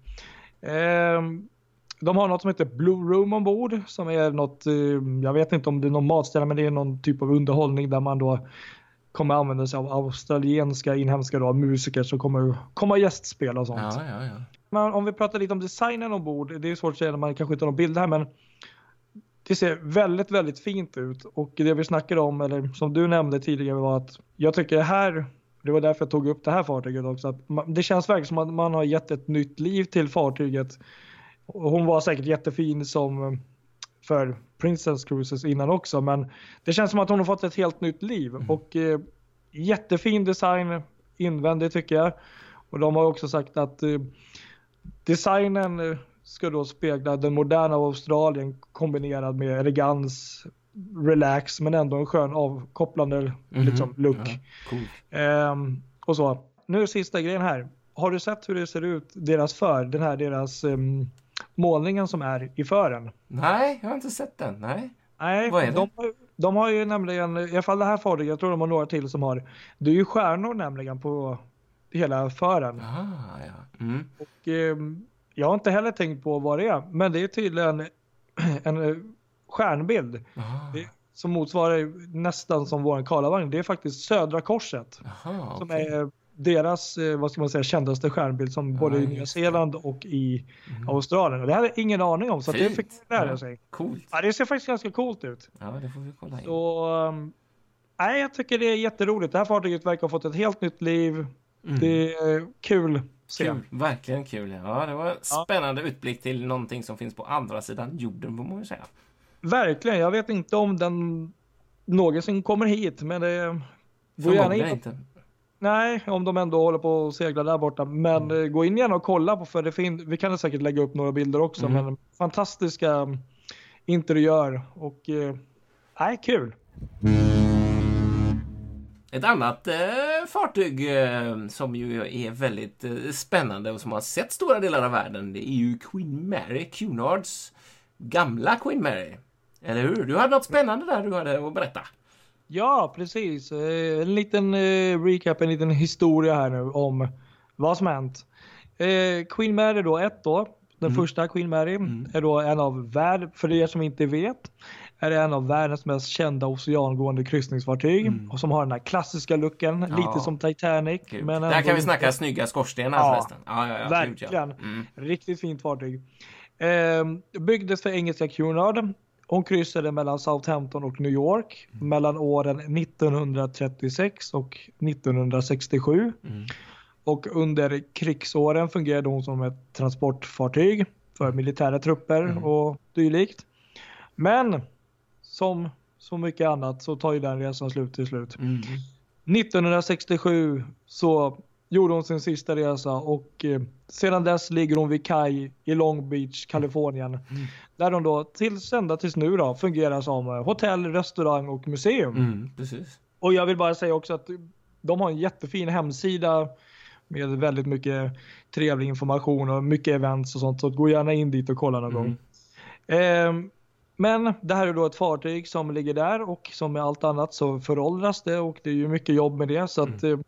Ehm, de har något som heter Blue Room ombord som är något, eh, jag vet inte om det är någon matställe men det är någon typ av underhållning där man då kommer använda sig av australienska inhemska då, musiker som kommer komma gästspela och sånt. Ja, ja, ja. Men om vi pratar lite om designen ombord, det är svårt att säga när man kanske inte har någon bild här men det ser väldigt, väldigt fint ut och det vi snackade om, eller som du nämnde tidigare var att jag tycker det här, det var därför jag tog upp det här fartyget också, att man, det känns verkligen som att man har gett ett nytt liv till fartyget. Hon var säkert jättefin som för Princess Cruises innan också, men det känns som att hon har fått ett helt nytt liv och eh, jättefin design invändigt tycker jag. Och de har också sagt att eh, designen eh, ska då spegla den moderna Australien kombinerad med elegans, relax men ändå en skön avkopplande liksom, look. Ja. Ehm, och så. Nu sista grejen här. Har du sett hur det ser ut, deras för, den här deras um, målningen som är i fören? Nej, jag har inte sett den. Nej. Nej, Vad är det? de, har- de har ju nämligen, i alla fall det här fartyget, jag tror de har några till som har, det är ju stjärnor nämligen på hela fören. Aha, ja. Mm. Och, ehm, jag har inte heller tänkt på vad det är, men det är tydligen en eh, stjärnbild Aha, som motsvarar nästan som våran Karlavagn. Det är faktiskt Södra Korset aha, som okej. är deras, eh, vad ska man säga, kändaste stjärnbild som både i Nya. Zeeland och i Mm. Australien. Och det hade jag ingen aning om så det fick man lära Ja. sig. Coolt. Ja, det ser faktiskt ganska coolt ut. Ja, det får vi kolla in. Så, um, nej, jag tycker det är jätteroligt. Det här fartyget verkar ha fått ett helt nytt liv. Mm. Det är kul. Kul, verkligen kul. Ja, det var en spännande utblick till någonting som finns på andra sidan jorden, får man ju säga. Verkligen, jag vet inte om den någonsin kommer hit, men det går gärna in. inte. Nej, om de ändå håller på och seglar där borta. Men Mm. eh, gå in gärna och kolla på för det fin- vi kan säkert lägga upp några bilder också. Mm. Men fantastiska interiör och eh, nej, kul. Ett annat eh, fartyg eh, som ju är väldigt eh, spännande och som har sett stora delar av världen, det är ju Queen Mary, Cunards gamla Queen Mary. Eller hur? Du hade något spännande där du hade att berätta. Ja, precis. Eh, En liten eh, recap, en liten historia här nu om vad som hänt. Eh, Queen Mary då, ett då. Den första Queen Mary är då en av värld, för er som inte vet, är det en av världens mest kända oceangående kryssningsfartyg och som har den här klassiska looken, lite som Titanic. Gud. Men Där kan vi snacka snygga skorstenar Ja, förresten. Ja, ja, ja. Ja. Verkligen. Mm. Riktigt fint fartyg. Eh, byggdes för engelska Cunard. Hon kryssade mellan Southampton och New York mellan åren 1936 och 1967. Mm. Och under krigsåren fungerade hon som ett transportfartyg för militära trupper Mm. och dylikt. Men som så mycket annat så tar ju den resan slut till slut. Mm. 1967 så gjorde hon sin sista resa och eh, sedan dess ligger hon vid kaj i Long Beach, Kalifornien. Där hon då tills ända tills nu då fungerar som eh, hotell, restaurang och museum. Mm, precis. Och jag vill bara säga också att de har en jättefin hemsida med väldigt mycket trevlig information och mycket events och sånt. Så gå gärna in dit och kolla någon Mm. gång. Ehm, men det här är då ett fartyg som ligger där och som med allt annat så föråldras det och det är ju mycket jobb med det. Så att eh,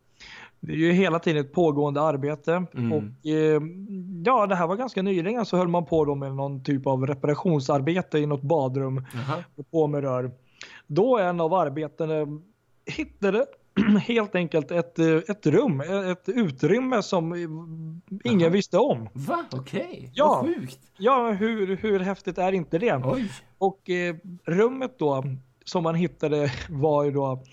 det är ju hela tiden ett pågående arbete. Mm. Och eh, ja, det här var ganska nyligen så höll man på då med någon typ av reparationsarbete i något badrum Jaha. på med rör. Då en av arbetarna hittade helt enkelt ett, eh, ett rum, ett utrymme som eh, ingen Jaha. visste om. Va? Okej. Ja. Vad sjukt. Ja, hur, hur häftigt är inte det? Oj. Och eh, rummet då som man hittade var ju då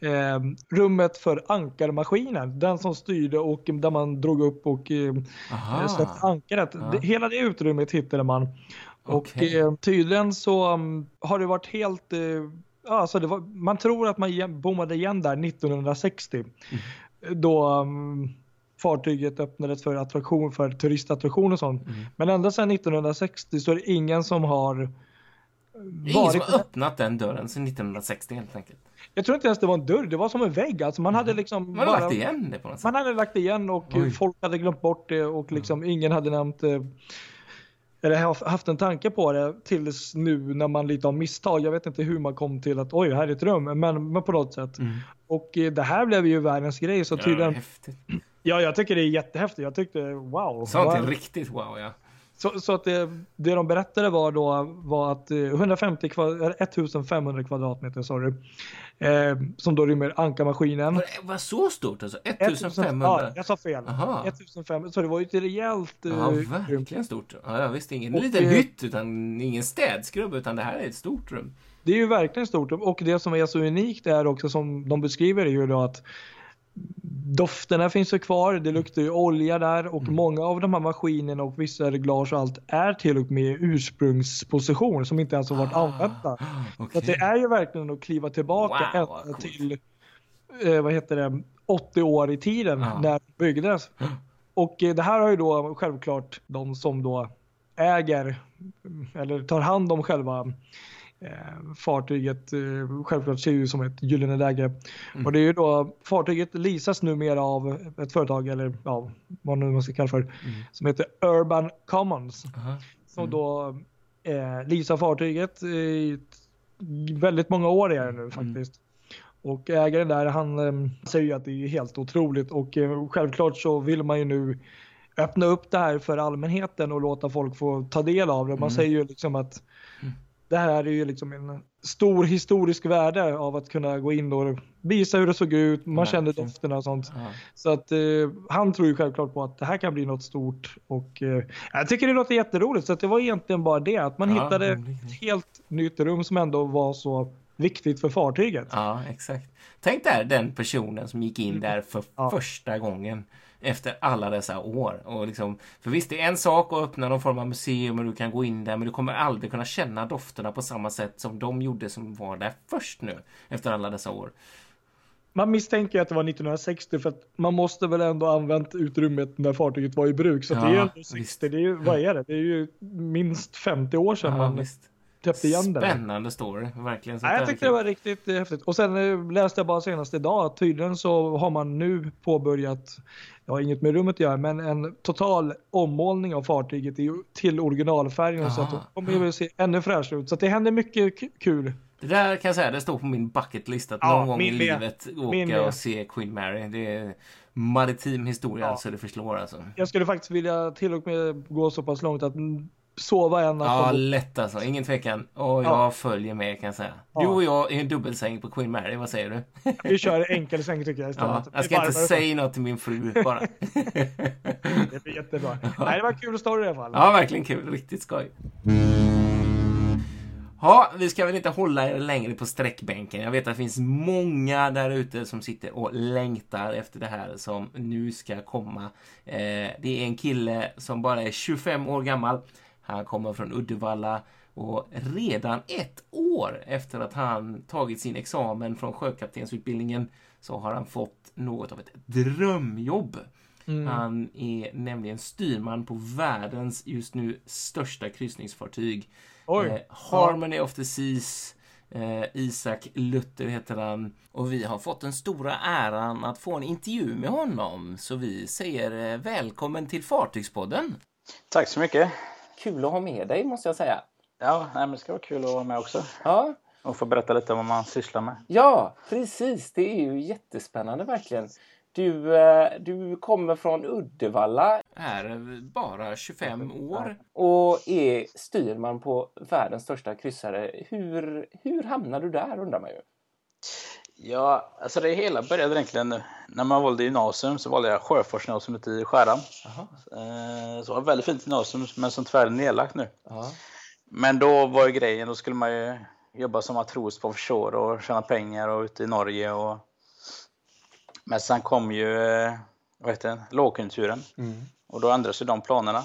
eh, rummet för ankarmaskinen. Den som styrde och där man drog upp och eh, Aha. släppte ankaret. Det, hela det utrymmet hittade man. Och Okej. eh, tydligen så um, har det varit helt eh, alltså var, man tror att man bommade igen där 1960. Mm. Då um, fartyget öppnades för attraktion för turistattraktion och sånt. Mm. Men ända sedan 1960 så är det ingen som har eh, Det är ingen som har öppnat den dörren sedan 1960 helt enkelt. Jag tror inte ens det var en dörr, det var som en vägg. Alltså man hade liksom Mm. Man har lagt igen det på något sätt. Man hade lagt igen och Oj. folk hade glömt bort det och liksom ingen hade nämnt eh, eller haf- haft en tanke på det tills nu när man lite av misstag. Jag vet inte hur man kom till att oj, här är ett rum, men, men på något sätt. Mm. Och eh, det här blev ju världens grej så Ja, tydligen. häftigt. Ja, jag tycker det är jättehäftigt. Jag tyckte wow. Sånt är wow. riktigt wow ja. Så, så att det, det de berättade var då var att eh, 150 kvad, eller 1500 kvadratmeter sorry, eh, som då rymmer ankarmaskinen. Var så stort alltså? 1500. 1500? Ja, jag sa fel. Aha. 1500, så det var ju ett rejält eh, Ja, rum. verkligen stort. Ja, jag visste ingen Och, liten eh, hytt utan ingen städskrubb utan det här är ett stort rum. Det är ju verkligen stort och det som är så unikt är också som de beskriver är ju då att dofterna finns ju kvar, det luktar ju olja där och Mm. många av de här maskinerna och vissa reglage och allt är till och med i ursprungsposition som inte ens har varit använda. Så Okej. att det är ju verkligen att kliva tillbaka Wow, coolt. till eh, vad heter det, 80 år i tiden Ja. när det byggdes. Och eh, det här har ju då självklart de som då äger mm, eller tar hand om själva fartyget eh, självklart ser ju som ett gyllene läge. Mm. Och det är ju då fartyget leasas numera av ett företag eller ja, vad nu man ska kalla för Mm. som heter Urban Commons Aha. som då eh, leasar fartyget i väldigt många år är det Mm. nu faktiskt. Och ägaren där han eh, säger ju att det är helt otroligt och eh, självklart så vill man ju nu öppna upp det här för allmänheten och låta folk få ta del av det. Man Mm. säger ju liksom att Mm. Det här är ju liksom en stor historisk värde av att kunna gå in och visa hur det såg ut, man kände dofterna och sånt. Ja. Så att eh, han tror ju självklart på att det här kan bli något stort och eh, jag tycker det låter jätteroligt så att det var egentligen bara det att man Ja, hittade ett helt nytt rum som ändå var så viktigt för fartyget. ja, exakt. Tänk där den personen som gick in där för Mm. Första gången efter alla dessa år. Och liksom, för visst, det är en sak att öppna någon form av museum och du kan gå in där, men du kommer aldrig kunna känna dofterna på samma sätt som de gjorde som var där först nu, efter alla dessa år. Man misstänker att det var 1960 för att man måste väl ändå använt utrymmet när fartyget var i bruk. Så att det är ju Ja, ändå 60, visst. det är ju, vad är det? Det är ju minst 50 år sedan Ja, man visst. Täppte igen det. Spännande story, verkligen. Så Nej, jag tyckte det var riktigt eh, häftigt. Och sen eh, läste jag bara senast idag att tydligen så har man nu påbörjat, jag har inget med rummet att göra, men en total ommålning av fartyget i- till originalfärgen så att Aha. kommer ju se ännu fräschare ut. Så att det händer mycket kul. Det där kan jag säga, det står på min bucket list att Ja, någon gång i livet åka och se Queen Mary. Det är maritim historia Ja. så det förslår alltså. Jag skulle faktiskt vilja till och med gå så pass långt att sova en natt. Ja, lätt alltså. Ingen tvekan. Och jag Ja. följer med kan jag säga. Ja. Du och jag i en dubbelsäng på Queen Mary, vad säger du? Vi kör enkelsäng tycker jag Ja, istället. jag ska inte säga något till min fru bara. Det blir jättebra. Nej, det var en kul story i alla fall. Ja, verkligen kul. Riktigt skoj. Ja, vi ska väl inte hålla er längre på sträckbänken. Jag vet att det finns många där ute som sitter och längtar efter det här som nu ska komma. Eh, det är en kille som bara är 25 år gammal. Han kommer från Uddevalla och redan ett år efter att han tagit sin examen från sjökaptensutbildningen så har han fått något av ett drömjobb. Mm. Han är nämligen styrman på världens just nu största kryssningsfartyg. Eh, Harmony of the Seas. Eh, Isak Luther heter han. Och vi har fått den stora äran att få en intervju med honom. Så vi säger eh, välkommen till Fartygspodden. Tack så mycket. Kul att ha med dig måste jag säga. Ja, nej, men det ska vara kul att vara med också. Ja, Och få berätta lite om vad man sysslar med. ja precis. Det är ju jättespännande verkligen. Du, eh, du kommer från Uddevalla. Är bara 25 år. Och är styrman på världens största kryssare. Hur, hur hamnar du där undrar man ju. Ja, alltså det hela började egentligen när man valde gymnasium så valde jag Sjöfartsgymnasiet i Skärhamn. Jaha. Eh, Så var väldigt fint gymnasium men som tyvärr är nedlagt nu. Ja. Men då var ju grejen, då skulle man ju jobba som matros på offshore och tjäna pengar och ute i Norge och Men sen kom ju, eh, vad heter det, lågkonjunkturen Mm. och då ändrades ju de planerna.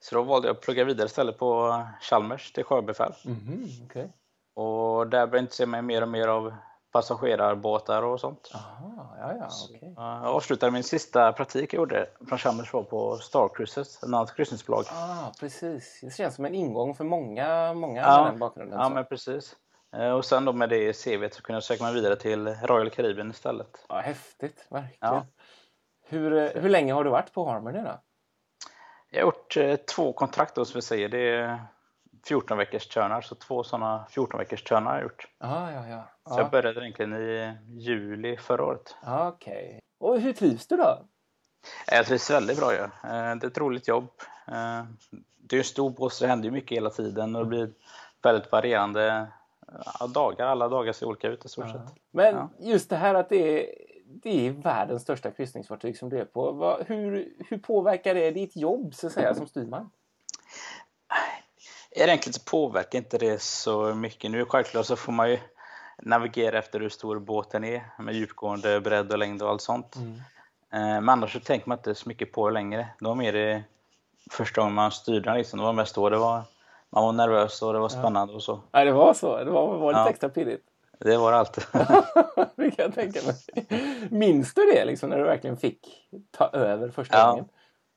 Så då valde jag att plugga vidare istället på Chalmers till sjöbefäl. Mhm, okej. Och där började jag intressera mig mer och mer av passagerarbåtar och sånt. Aha, ja, ja, okej. Jag avslutade min sista praktik jag gjorde från Chalmers var på Star Cruises, ett annat kryssningsbolag. Ah, precis. Det känns som en ingång för många, många Ja. med den bakgrunden. Ja, så. men precis. Eh, Och sen då med det CV så kunde jag söka mig vidare till Royal Caribbean istället. ja, häftigt, verkligen. Ja. Hur, eh, hur länge har du varit på Harmony då? Jag har gjort eh, två kontrakt då, som vi säger. Det är 14 veckors törnar, så två sådana 14 veckors törnar har jag gjort. Ah, ja, ja. Så jag började egentligen i juli förra året. Ah, Okej. Och hur trivs du då? Jag trivs väldigt bra. Ja. Eh, Det är ett roligt jobb. Eh, Det är en stor båt så det händer mycket hela tiden och det blir väldigt varierande dagar. Alla dagar ser olika ut i stort sett. Men Ja. just det här att det är, det är världens största kryssningsfartyg som du är på. Hur, hur påverkar det ditt jobb så att säga, som styrman? Egentligen så påverkar inte det så mycket. Nu självklart så får man ju navigera efter hur stor båten är med djupgående, bredd och längd och allt sånt. Mm. Eh, Men annars så tänker man inte så mycket på det längre. Det var mer det första gången man styrde den liksom. Det var mest då det var, man var nervös och det var spännande och så. Ja, det var så. Det var, var lite Ja. extra pirrigt. Det var det alltid. det kan jag tänka mig. Minns du det liksom när du verkligen fick ta över första Ja. gången?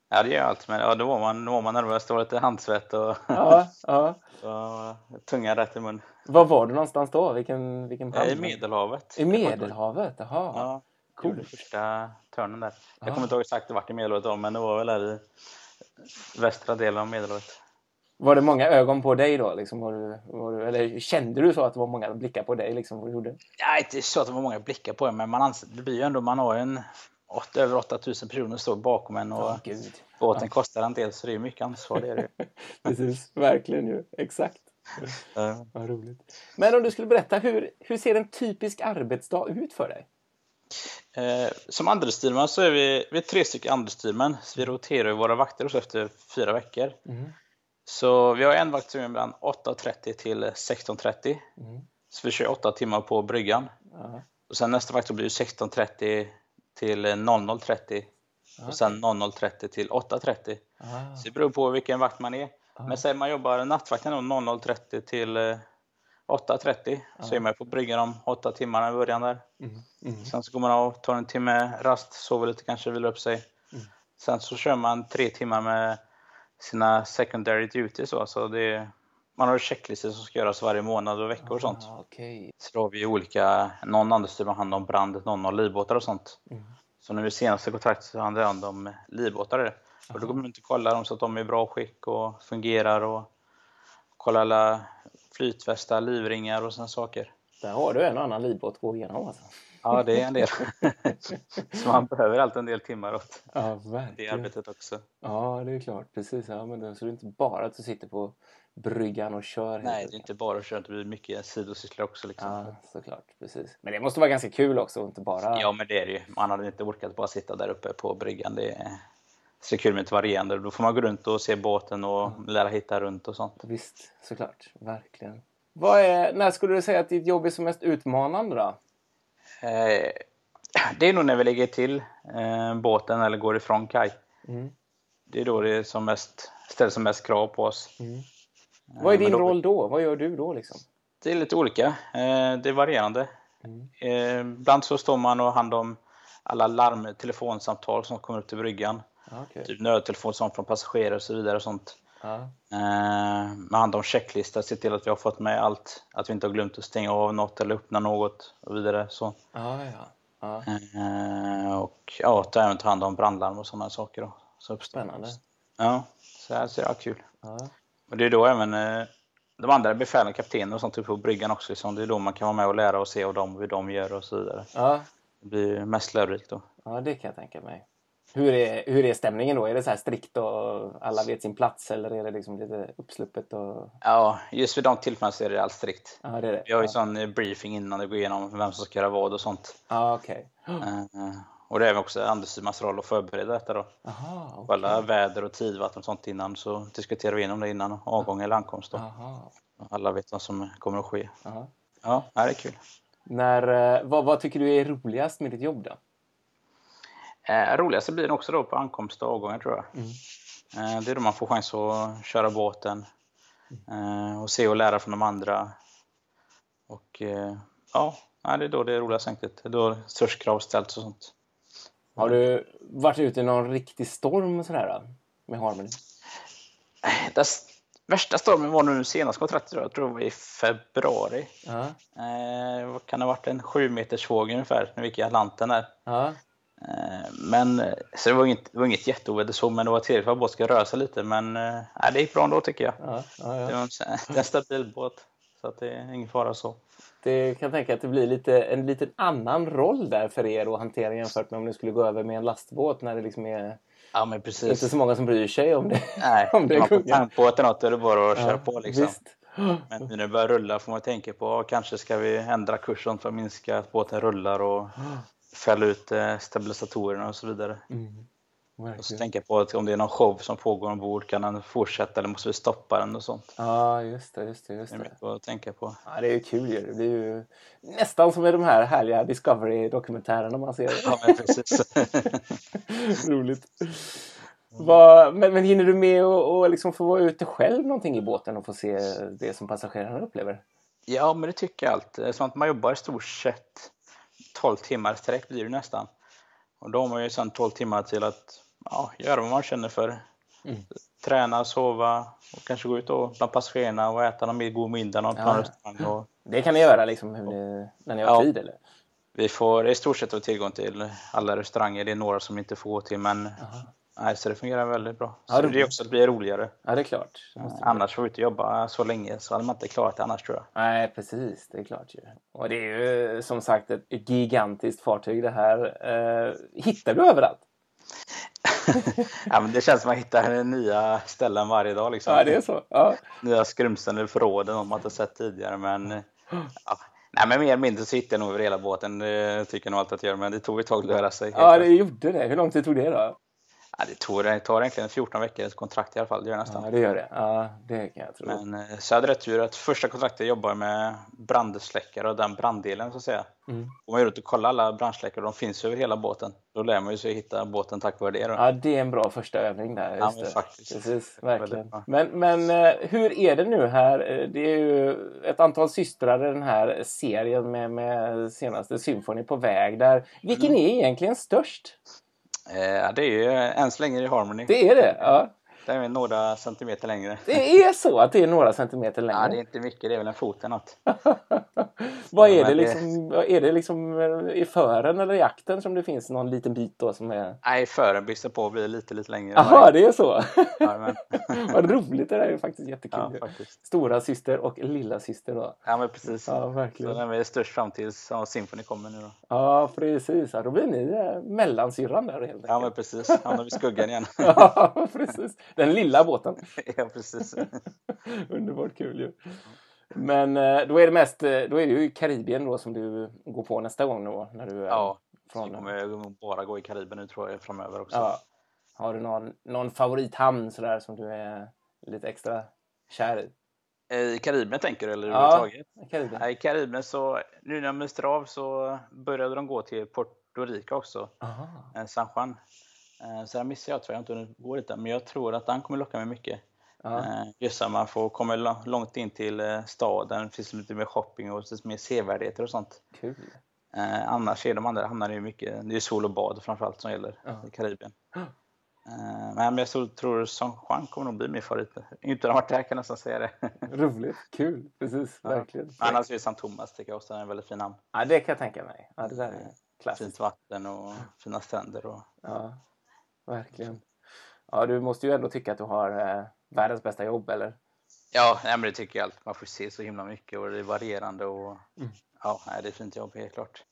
Ja, det gör jag alltid. Men ja, då, var man, då var man nervös. Det var lite handsvett och Ja, ja. så, tunga rätt i mun. Var var du någonstans då? Vilken, vilken I? Medelhavet. I Medelhavet? Jaha. Ja, Cool. första törnen där. Jag Ah. kommer inte ihåg exakt vart i Medelhavet var, men det var väl där i västra delen av Medelhavet. Var det många ögon på dig då? Liksom, var du, var du, eller kände du så att det var många blickar på dig? Liksom, vad du gjorde? Ja, inte så att det var många blickar på en, men man anser, det blir ju ändå, man har en åt, över 8000 personer står bakom en och gud. båten kostar en del så det är mycket ansvar. Det är det. Precis, verkligen ju. Exakt. Ja. Vad roligt. Men om du skulle berätta, hur, hur ser en typisk arbetsdag ut för dig? Eh, som andrestyrman så är vi, vi är tre stycken andrestyrmän. Så vi roterar våra vakter hos efter fyra veckor. Mm. Så vi har en vakt som är mellan 8.30 till 16.30. Mm. Så vi kör åtta timmar på bryggan. Ja. Och sen nästa vakt så blir det 16.30 till 00.30. Och sen 00.30 till 8.30. Ah. Så det beror på vilken vakt man är. Men säg man jobbar nattvakten då 00.30 till eh, 8.30 så är man på bryggan om åtta timmar i början där. Mm. Mm. Sen så går man av, tar en timme rast, sover lite kanske, vilar upp sig. Sen så kör man tre timmar med sina secondary duties. Så, så det är, man har checklistor som ska göras varje månad och veckor och sånt. Ah, Okej. Så då har vi olika, någon annan styr hand om brand, någon har livbåtar och sånt. Så nu i senaste kontraktet så handlar det hand om livbåtar. Och då går man inte och kollar dem så att de är i bra skick och fungerar och kolla alla flytvästar, livringar och sådana saker. Där har du en och annan livbåt att gå igenom alltså. Ja, det är en del. så man behöver alltid en del timmar åt Ja, det arbetet också. Ja, det är klart. Precis. Ja, men det, så det är inte bara att du sitter på bryggan och kör. Nej, det är inte bara att köra, det blir mycket sidosysslor också. Liksom. Ja, såklart. Precis. Men det måste vara ganska kul också, inte bara... Ja, men det är det ju. Man hade inte orkat bara sitta där uppe på bryggan. Det är så kul med ett varierande. Då får man gå runt och se båten och lära hitta runt och sånt. Visst, såklart. Verkligen. Är, när skulle du säga att ditt jobb är som mest utmanande då? Eh, det är nog när vi lägger till eh, båten eller går ifrån kaj. Mm. Det är då det är som mest, ställs som mest krav på oss. Vad är din då- roll då? Vad gör du då liksom? Det är lite olika. Eh, det är varierande. Eh, ibland så står man och har hand om alla larm telefonsamtal som kommer upp till bryggan. Ja, okej. Typ nödtelefon från passagerare och så vidare och sånt. Ja. Eh, med hand om checklistor, se till att vi har fått med allt. Att vi inte har glömt att stänga av något eller öppna något och vidare. Så. Ja, ja. ja. Eh, och ja, ta även ta hand om brandlarm och sådana saker. Då, så. Spännande. Ja, så här ser det kul. Ja. Och det är då även eh, de andra befälen, kaptener och sånt uppe på bryggan också. Liksom. Det är då man kan vara med och lära och se av dem, hur de gör och så vidare. Ja. Det blir mest lärorikt då. ja, det kan jag tänka mig. Hur är, hur är stämningen då? Är det så här strikt och alla vet sin plats eller är det liksom lite uppsluppet? Och... Ja, just vid de tillfällena så är det allt strikt. Ja, det är det. Vi har ju ja. sån eh, briefing innan det går igenom vem som ska göra vad och sånt. Ja, okej. Eh, Och det är också Andersymans roll att förbereda detta då. Aha, okej. Kolla väder och tidvatten och sånt innan så diskuterar vi igenom det innan avgång eller ankomst då. Aha, Alla vet vad som kommer att ske. aha. Ja, det är kul. När, eh, vad, vad tycker du är roligast med ditt jobb då? Eh, roligast blir det också då på ankomst och avgångar tror jag. Eh, det är då man får chans att köra båten eh, och se och lära från de andra. Och eh, ja, det är då det är roligast egentligen. Det är då störst krav ställs och sånt. Har du varit ute i någon riktig storm och sådär? Med Harmony? Värsta stormen var nu senast kontraktet jag. tror det var i februari. Ja. Eh, vad kan det ha varit? En sju meters våg ungefär när vi gick i Atlanten där. Eh, men, eh, så det var inget, det var inget jätteoväder så, men det var trevligt för att båten ska röra sig lite. Men eh, nej, det gick bra ändå tycker jag. Ja, ja, Det ja. var en, det är en stabil båt. Så att det är ingen fara så. Det kan tänka att det blir lite, en liten annan roll där för er att hantera jämfört med om ni skulle gå över med en lastbåt när det liksom är Ja men inte precis. så många som bryr sig om det. Nej, om det är man får kungen. tankbåt eller något är det bara att köra på liksom. Visst. Men nu när det börjar rulla får man tänka på ja, kanske ska vi ändra kursen för att minska att båten rullar och fälla ut eh, stabilisatorerna och så vidare. Mm. Och så tänka på att om det är någon show som pågår ombord kan den fortsätta eller måste vi stoppa den och sånt. Ja, just det. Just det, just Det är mycket att tänka på. Ja, det är ju kul ju. Det blir ju nästan som i de här härliga Discovery-dokumentärerna man ser. Ja, men precis. Roligt. Vad, men, men hinner du med att och liksom få vara ute själv någonting i båten och få se det som passagerarna upplever? Ja, men det tycker jag allt. Det är som att man jobbar i stort sett 12 timmar sträck blir det nästan. Och då har man ju sen 12 timmar till att ja, göra vad man känner för. Mm. Träna, sova och kanske gå ut och bland passagerarna och äta någon god middag någon Ja. restaurang. Och Det kan ni göra liksom hur ni, när ni har Ja. tid eller? vi får i stort sett ha tillgång till alla restauranger. Det är några som inte får gå till, men nej, så det fungerar väldigt bra. Ja, Så roligt. det är också att det blir roligare. Ja, det är klart. Det bli. Annars får vi inte jobba så länge så hade man inte klarat det annars tror jag. Nej, precis. Det är klart ju. Och det är ju som sagt ett gigantiskt fartyg det här. Eh, hittar du överallt? ja, men det känns som att man hittar nya ställen varje dag. Liksom. Ja, det är så. Ja. nya skrymslen eller förråden som man inte sett tidigare. Men, ja. Nej, men mer eller mindre så hittade jag nog över hela båten. Det tycker jag nog alltid att göra, men det tog ett tag att lära sig. ja, det gjorde det. Hur lång tid tog det då? Ja, det, tog, det tar egentligen 14 veckors kontrakt i alla fall. Det gör nästan. Ja, det gör det. Ja, det kan jag tro. Men eh, så jag hade rätt tur att första kontraktet jag med brandsläckare och den branddelen så att säga. Mm. Och man är ute och kollar alla brandsläckare de finns över hela båten. Då lär man ju sig hitta båten tack vare det. Då. Ja, det är en bra första övning där. Ja, men faktiskt. Precis, verkligen. Men, men eh, hur är det nu här? Eh, Det är ju ett antal systrar i den här serien med, med senaste Symphony på väg. Där. Vilken Mm. är egentligen störst? Eh, det är ju eh, än så länge i Harmony. Det är det? Ja. Det är några centimeter längre. Det är så att det är några centimeter längre? Ja, det är inte mycket, det är väl en fot eller något. Vad Ja, är det liksom? vad Är det liksom i fören eller i jakten som det finns någon liten bit då som är... Nej, fören byter på och blir lite, lite längre. Jaha, det är så? Ja, Vad roligt, det där är faktiskt jättekul. ja, faktiskt. Stora syster och lilla syster då. Ja, men precis. Ja, Så verkligen. den är störst fram tills ja, Symphony kommer nu då. Ja, precis. Ja, då blir ni eh, mellansyrran där helt enkelt. Ja, men precis. Hamnar vi i skuggan igen. Ja, precis. Den lilla båten. ja, precis. Underbart kul ju. Men eh, då är det mest, eh, då är det ju Karibien då som du går på nästa gång då när du är Ja, från kommer jag bara gå i Karibien nu tror jag framöver också. Ja. Har du någon, någon favorithamn sådär som du är lite extra kär i? I Karibien tänker du eller Ja. överhuvudtaget? Karibien. Ja, I Karibien så, nu när jag myster av så började de gå till Puerto Rico också, Aha. eh, San Juan. Eh, Så där missar jag tror jag inte hunnit gå dit men jag tror att den kommer locka mig mycket. Ja. Eh, Just att man får komma långt in till eh, staden, det finns lite mer shopping och lite mer sevärdheter och sånt. Kul. Annars är de andra hamnarna ju mycket, det är sol och bad framförallt som gäller Ja. i Karibien. Men jag tror San Juan kommer nog bli min favorit. Inte har varit där kan jag nästan säga det. Roligt. Kul. Precis. Ja. Verkligen. Men annars är San Thomas tycker jag också är en väldigt fin namn. Ja, det kan jag tänka mig. Ja, det där är klassiskt. Fint vatten och fina stränder. Och... Ja, verkligen. Ja, du måste ju ändå tycka att du har eh, världens bästa jobb, eller? Ja, nej, men det tycker jag allt. Man får se så himla mycket och det är varierande. Och... Mm. Ja, nej, det är ett fint jobb helt klart.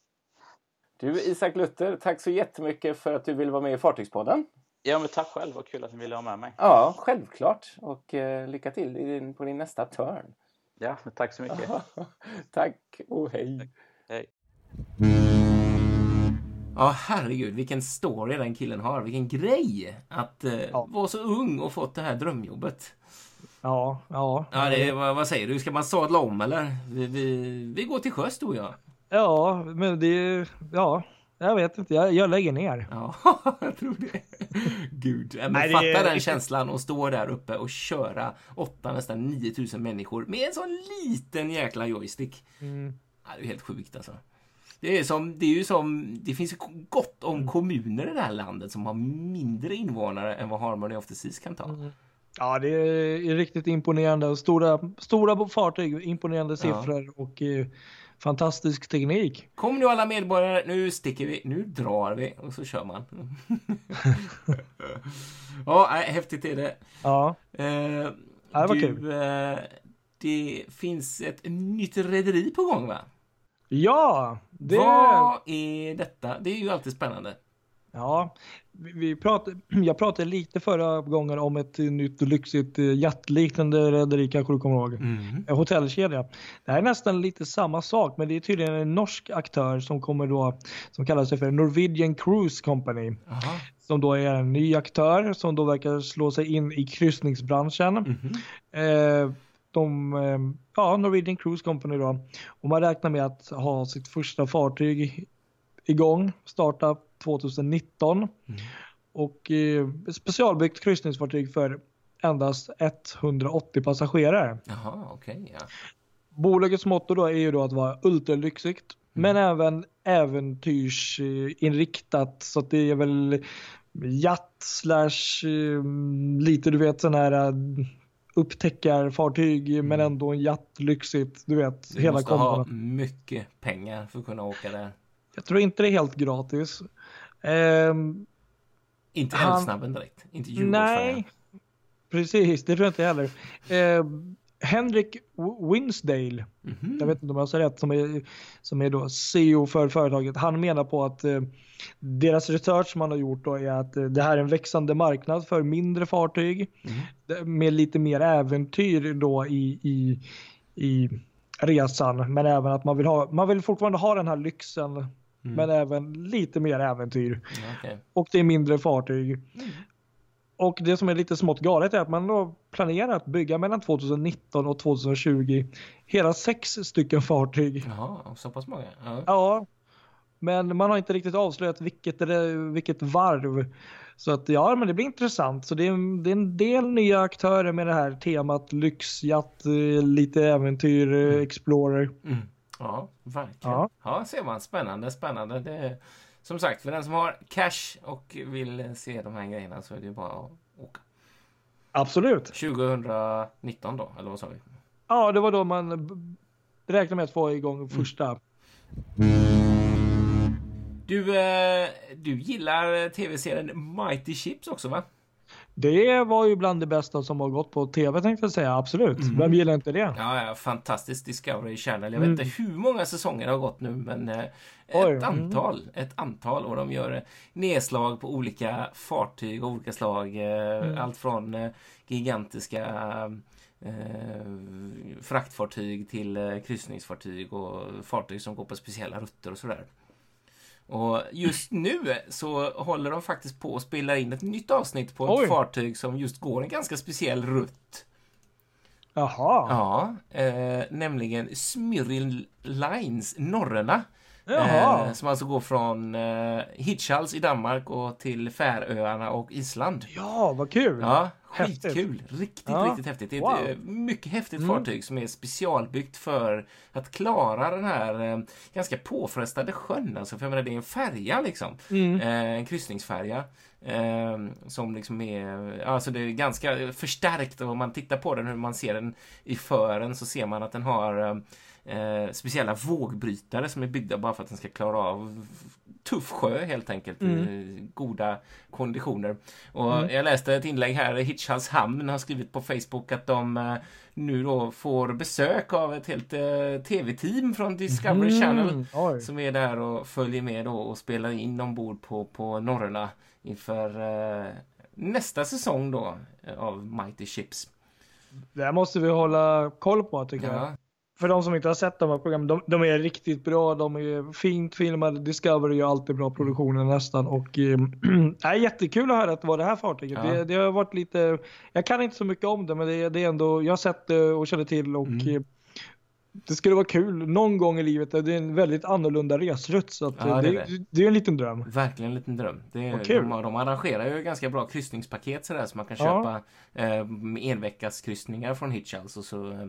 Du Isak Luther, tack så jättemycket för att du vill vara med i Fartygspodden. Ja, men tack själv. Vad kul att ni ville ha med mig. Ja, självklart. Och eh, lycka till din, på din nästa turn. Ja, tack så mycket. tack och hej. Hej. Ja, herregud, vilken story den killen har. Vilken grej att eh, Ja. vara så ung och fått det här drömjobbet. Ja, ja. Ja, det, är- vad, vad säger du? Ska man sadla om eller? Vi, vi, vi går till sjöss du och jag. Ja, men det, ja, jag vet inte. Jag, jag lägger ner. Ja, jag tror det. Gud, men Nej, det fatta är- den känslan och stå där uppe och köra åtta, nästan 9000 människor med en sån liten jäkla joystick. Mm. Ja, det är helt sjukt alltså. Det är, som, det är ju som, det finns gott om kommuner i det här landet som har mindre invånare än vad Harmony of the Seas kan ta. Ja, det är riktigt imponerande. Stora, stora fartyg, imponerande Ja. siffror och eh, fantastisk teknik. Kom nu alla medborgare, nu sticker vi, nu drar vi och så kör man. ja, häftigt är det. Ja, Eh, det var du, kul. Eh, det finns ett nytt rederi på gång va? Ja det... Vad är detta? Det är ju alltid spännande. Ja, vi, pratade, jag pratade lite förra gången om ett nytt lyxigt eh, jaktliknande rederi kanske du kommer ihåg. Mm. Eh, Hotellkedja. Det här är nästan lite samma sak men det är tydligen en norsk aktör som kommer då som kallar sig för Norwegian Cruise Company. Aha. Som då är en ny aktör som då verkar slå sig in i kryssningsbranschen. Mhm. Eh, de, eh, ja, Norwegian Cruise Company då. Och man räknar med att ha sitt första fartyg igång, starta 2019. Mm. Och eh, specialbyggt kryssningsfartyg för endast 180 passagerare. Jaha, okej. ja. Bolagets motto då är ju då att vara ultralyxigt men Mm. även äventyrsinriktat så att det är väl jatt slash eh, lite du vet sån här upptäckarfartyg men ändå en jatt lyxigt du vet Du hela Mm. måste ha kombon. mycket pengar för att kunna åka där. Jag tror inte det är helt gratis. Ehm, Inte Han- Älvsnabben direkt. Inte Djurgårdsfärjan. nej, precis det tror jag inte heller. Ehm, Henrik Winsdale Mhm. jag vet inte om jag säger rätt, som är, som är då CEO för företaget. Han menar på att eh, deras research man har gjort då är att eh, det här är en växande marknad för mindre fartyg Mm. med lite mer äventyr då i, i, i resan. Men även att man vill, ha, man vill fortfarande ha den här lyxen Mm. men även lite mer äventyr. Okej. Och det är mindre fartyg. Och det som är lite smått galet är att man då planerar att bygga mellan 2019 och 2020 hela sex stycken fartyg. Jaha, så pass många? Ja. Ja, men man har inte riktigt avslöjat vilket, vilket varv. Så att ja, men det blir intressant. Så det är, det är en del nya aktörer med det här temat lyxjatt, eh, lite äventyr, eh, explorer. Mm. Ja, verkligen. Ja. Ja. ser man. Spännande, spännande. Det som sagt, för den som har cash och vill se de här grejerna så är det ju bara att åka. Absolut. 2019 då, eller vad sa vi? Ja, det var då man räknar med att få igång första. Du, eh, du gillar tv-serien Mighty Ships också va? Det var ju bland det bästa som har gått på tv tänkte jag säga. Absolut. Vem gillar inte det? Ja, ja fantastiskt Discovery Channel. Jag Mm. vet inte hur många säsonger det har gått nu, men eh, Oj, ett mm. antal. Ett antal och de gör eh, nedslag på olika fartyg av olika slag. Eh, Mm. Allt från eh, gigantiska eh, fraktfartyg till kryssningsfartyg och fartyg som går på speciella rutter och sådär. Och just nu så håller de faktiskt på att spela in ett nytt avsnitt på ett Oj. fartyg som just går en ganska speciell rutt. Jaha. Ja, eh, nämligen Smyril Lines, Norröna. Jaha. Eh, som alltså går från eh, Hitchhals i Danmark och till Färöarna och Island. Ja, vad kul. Ja, Häftigt. skitkul. Riktigt, Ja. riktigt häftigt. Det är Wow. ett eh, mycket häftigt Mm. fartyg som är specialbyggt för att klara den här eh, ganska påfrestade sjön. Alltså, för jag menar, det är en färja liksom. Mm. Eh, en kryssningsfärja. Eh, som liksom är, alltså det är ganska förstärkt och om man tittar på den, hur man ser den i fören så ser man att den har eh, speciella vågbrytare som är byggda bara för att den ska klara av tuff sjö helt enkelt. Mm. I goda konditioner. Och jag läste ett inlägg här, Hitchhals hamn har skrivit på Facebook att de eh, nu då får besök av ett helt eh, tv-team från Discovery Channel. Mm, oj. Som är där och följer med då och spelar in ombord på, på Norröna inför eh, nästa säsong då eh, av Mighty Ships. Det måste vi hålla koll på tycker jag. För de som inte har sett de här programmen, de, de är riktigt bra. De är fint filmade. Discovery gör alltid bra produktioner nästan. Och är jättekul att höra att det var det här fartyget. Ja. Det, det har varit lite, jag kan inte så mycket om det men det, det är ändå, jag har sett det och känner till och Mm. Eh, det skulle vara kul någon gång i livet. Det är en väldigt annorlunda resrutt så att, Ja, eh, det det, är det, är en liten dröm. Verkligen en liten dröm. Det är, kul. de, de arrangerar ju ganska bra kryssningspaket sådär så man kan Ja. köpa eh, med enveckas kryssningar från Hitchhals och så eh,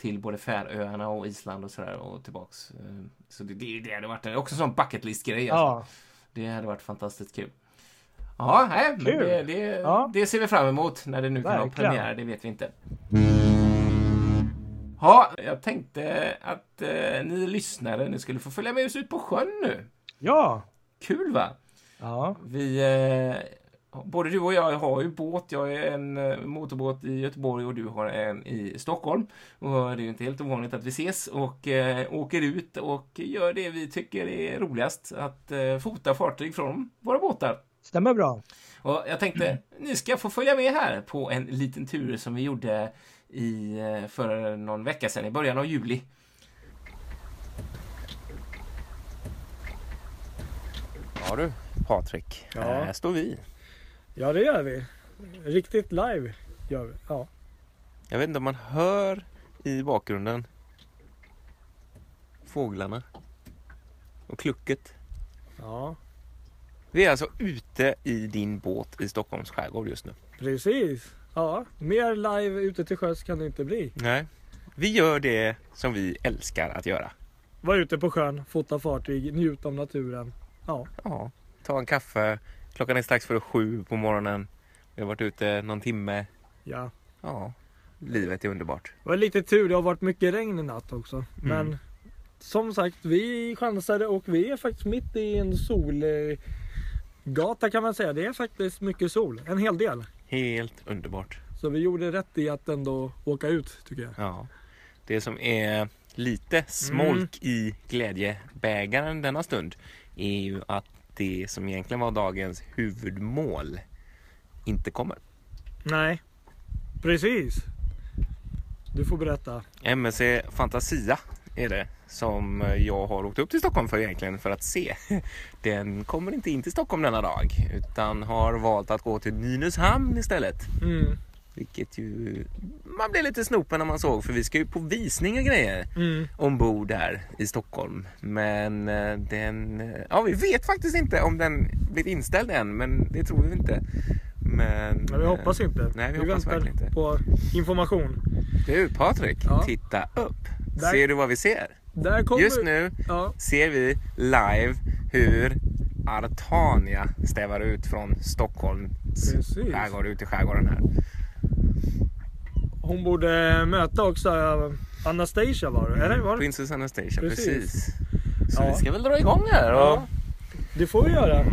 till både Färöarna och Island och sådär och tillbaks. Eh, så det, det, det hade varit också en sån bucket list grej alltså. Ja, Det hade varit fantastiskt kul. Ja, nej, det, det, Ja. det ser vi fram emot när det nu kan ha Verkligen. premiär, det vet vi inte. Ja, jag tänkte att eh, ni lyssnare, ni skulle få följa med oss ut på sjön nu. ja, Kul va? ja. Vi, eh, både du och jag har ju båt. Jag är en eh, motorbåt i Göteborg och du har en i Stockholm. Och det är ju inte helt ovanligt att vi ses och eh, åker ut och gör det vi tycker är roligast. Att eh, fota fartyg från våra båtar. Stämmer bra. Och jag tänkte, ni ska få följa med här på en liten tur som vi gjorde i, eh, för någon vecka sedan, i början av juli. Ja du, Patrik. Ja. Här står vi. Ja, det gör vi. Riktigt live gör vi. Ja. Jag vet inte om man hör i bakgrunden fåglarna och klucket. ja, Vi är alltså ute i din båt i Stockholms skärgård just nu. precis. Ja, mer live ute till sjöss kan det inte bli. Nej. Vi gör det som vi älskar att göra. Var ute på sjön, fota fartyg, njuta av naturen. Ja, Ja, ta en kaffe. Klockan är strax före sju på morgonen. Vi har varit ute någon timme. ja. Ja, livet är underbart. Det var lite tur, det har varit mycket regn i natt också. Men som sagt, vi chansade och vi är faktiskt mitt i en solgata kan man säga. Det är faktiskt mycket sol, en hel del. Helt underbart. Så vi gjorde rätt i att ändå åka ut tycker jag. Ja. Det som är lite smolk i glädjebägaren denna stund är ju att det som egentligen var dagens huvudmål inte kommer. Nej, precis. Du får berätta. MSC Fantasia är det som jag har åkt upp till Stockholm för egentligen för att se. Den kommer inte in till Stockholm denna dag utan har valt att gå till Nynäshamn istället. Mm, vilket ju man blev lite snopen när man såg för vi ska ju på visning och grejer mm. ombord där i Stockholm. Men eh, den, eh, ja vi vet faktiskt inte om den blivit inställd än men det tror vi inte. Men, Men vi hoppas eh, inte. Nej vi, hoppas väntar inte. på information. Du Patrik, Ja. titta upp. Där- Ser du vad vi ser? Där kommer... Just nu Ja, ser vi live hur Artania stävar ut från Stockholms skärgård ut i skärgården här. Hon borde möta också äh, Anastasia var det? Eller? Var det? Princess Anastasia, Precis. precis. Så Ja. vi ska väl dra igång här och Ja, det får vi göra.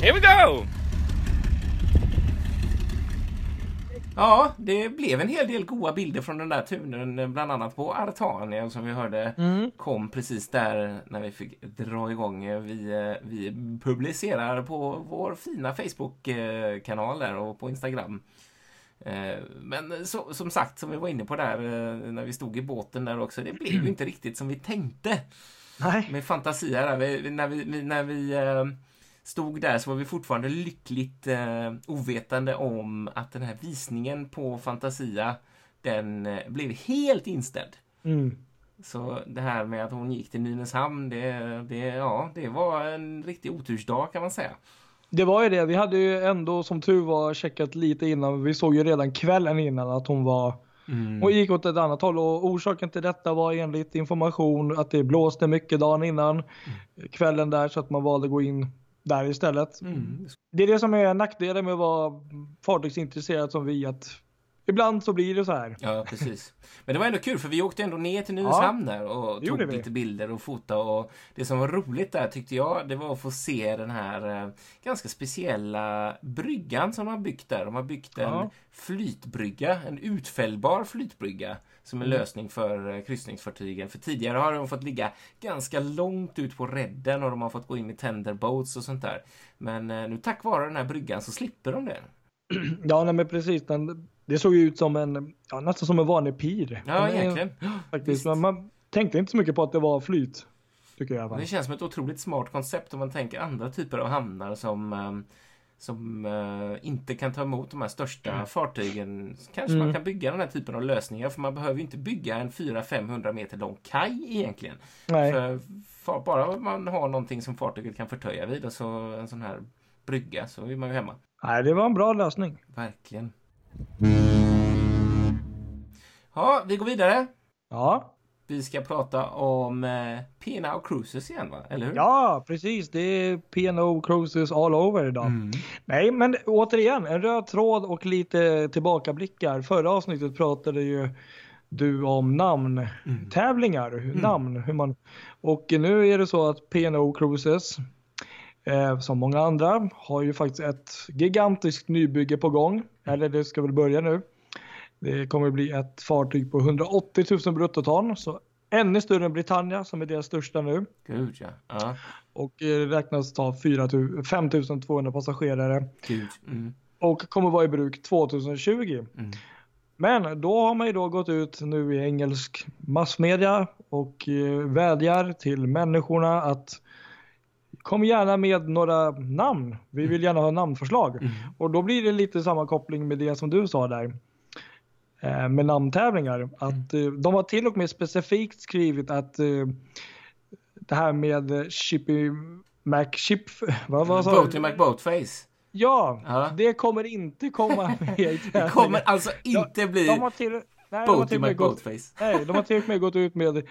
Here we go! Ja, det blev en hel del goda bilder från den där turen, bland annat på Artania som vi hörde kom precis där när vi fick dra igång. Vi, eh, vi publicerar på vår fina Facebook-kanal där och på Instagram. Eh, Men så, som sagt, som vi var inne på där eh, när vi stod i båten där också, det blev ju inte riktigt som vi tänkte Nej. med Fantasia där. Vi, när vi, när vi eh, stod där så var vi fortfarande lyckligt eh, ovetande om att den här visningen på Fantasia den eh, blev helt inställd. Mm. Så det här med att hon gick till Nynäshamn, det, det, ja, det var en riktig otursdag kan man säga. Det var ju det. Vi hade ju ändå som tur var checkat lite innan. Vi såg ju redan kvällen innan att hon var och gick åt ett annat håll och orsaken till detta var enligt information att det blåste mycket dagen innan kvällen där så att man valde att gå in där istället. Mm. Det är det som är nackdelen med att vara fartygsintresserad som vi, att ibland så blir det så här. Ja, precis. Men det var ändå kul för vi åkte ändå ner till Nynäshamn där och tog vi. lite bilder och fota och det som var roligt där tyckte jag det var att få se den här eh, ganska speciella bryggan som de har byggt där. De har byggt en Ja. flytbrygga, en utfällbar flytbrygga som en Mm. lösning för eh, kryssningsfartygen. För tidigare har de fått ligga ganska långt ut på redden och de har fått gå in i tenderboats och sånt där. Men eh, nu tack vare den här bryggan så slipper de det. Ja, nej, men precis. Den, det såg ju ut som en, ja, nästan som en vanlig pir. Ja, är- egentligen. Faktiskt. Men man tänkte inte så mycket på att det var flyt. Tycker jag. Det känns som ett otroligt smart koncept om man tänker andra typer av hamnar som, eh, som eh, inte kan ta emot de här största fartygen. Kanske man Mm. kan bygga den här typen av lösningar för man behöver inte bygga en 400-500 meter lång kaj egentligen. För, för bara man har någonting som fartyget kan förtöja vid och så en sån här brygga så är man ju hemma. nej, det var en bra lösning. Verkligen. Ja, vi går vidare. Ja, Vi ska prata om eh, P&O Cruises igen va? Eller hur? ja precis. Det är P&O Cruises all over idag. Mm. Nej, men återigen, en röd tråd och lite tillbakablickar. Förra avsnittet pratade ju du om namntävlingar, hur- namn, hur man... Och nu är det så att P&O Cruises, eh, som många andra, har ju faktiskt ett gigantiskt nybygge på gång. Eller det ska väl börja nu. Det kommer bli ett fartyg på 180 000 bruttoton, så ännu större än Britannia som är deras största nu. Gud ja. ja. Och eh, räknas ta 4 000 5 200 passagerare Gud. Mm. och kommer vara i bruk 2020. Mm. Men då har man ju då gått ut nu i engelsk massmedia och eh, vädjar till människorna att kom gärna med några namn. Vi vill gärna ha namnförslag. Mm. Och då blir det lite samma koppling med det som du sa där. Eh, med namntävlingar. Att eh, de har till och med specifikt skrivit att eh, det här med Chippy McChip... Vad, vad sa Boaty? McBoatface. Ja, Ja. det kommer inte komma med i Det kommer alltså inte bli de har till, nej, Boaty McBoatface. nej, de har till och med gått ut med eh,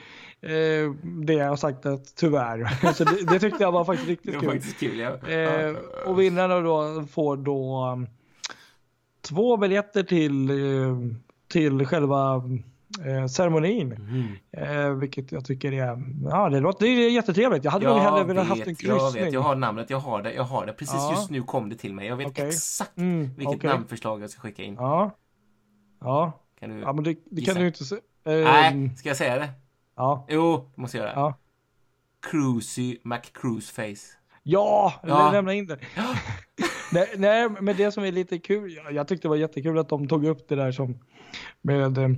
det jag har sagt att tyvärr. Så det, det tyckte jag var faktiskt riktigt var kul. faktiskt kul ja. Eh, och vinnarna då får då um, två biljetter till, eh, till själva eh, ceremonin. Mm. Eh, vilket jag tycker är, ja det låter det är jättetrevligt. Jag hade nog hellre velat haft en jag kryssning. vet, jag har namnet, jag har det, jag har det. Precis Ja. just nu kom det till mig. Jag vet Okej. exakt Mm, vilket okej. namnförslag jag ska skicka in. Ja. Ja. Kan du? ja, men det, det kan du inte säga. Nej, ska jag säga det? Ja. Jo, det måste jag göra. Ja. Cruisy McCruiseface. Ja, Ja. lämna in det. Nej, nej, men det som är lite kul, jag, tyckte det var jättekul att de tog upp det där som med eh,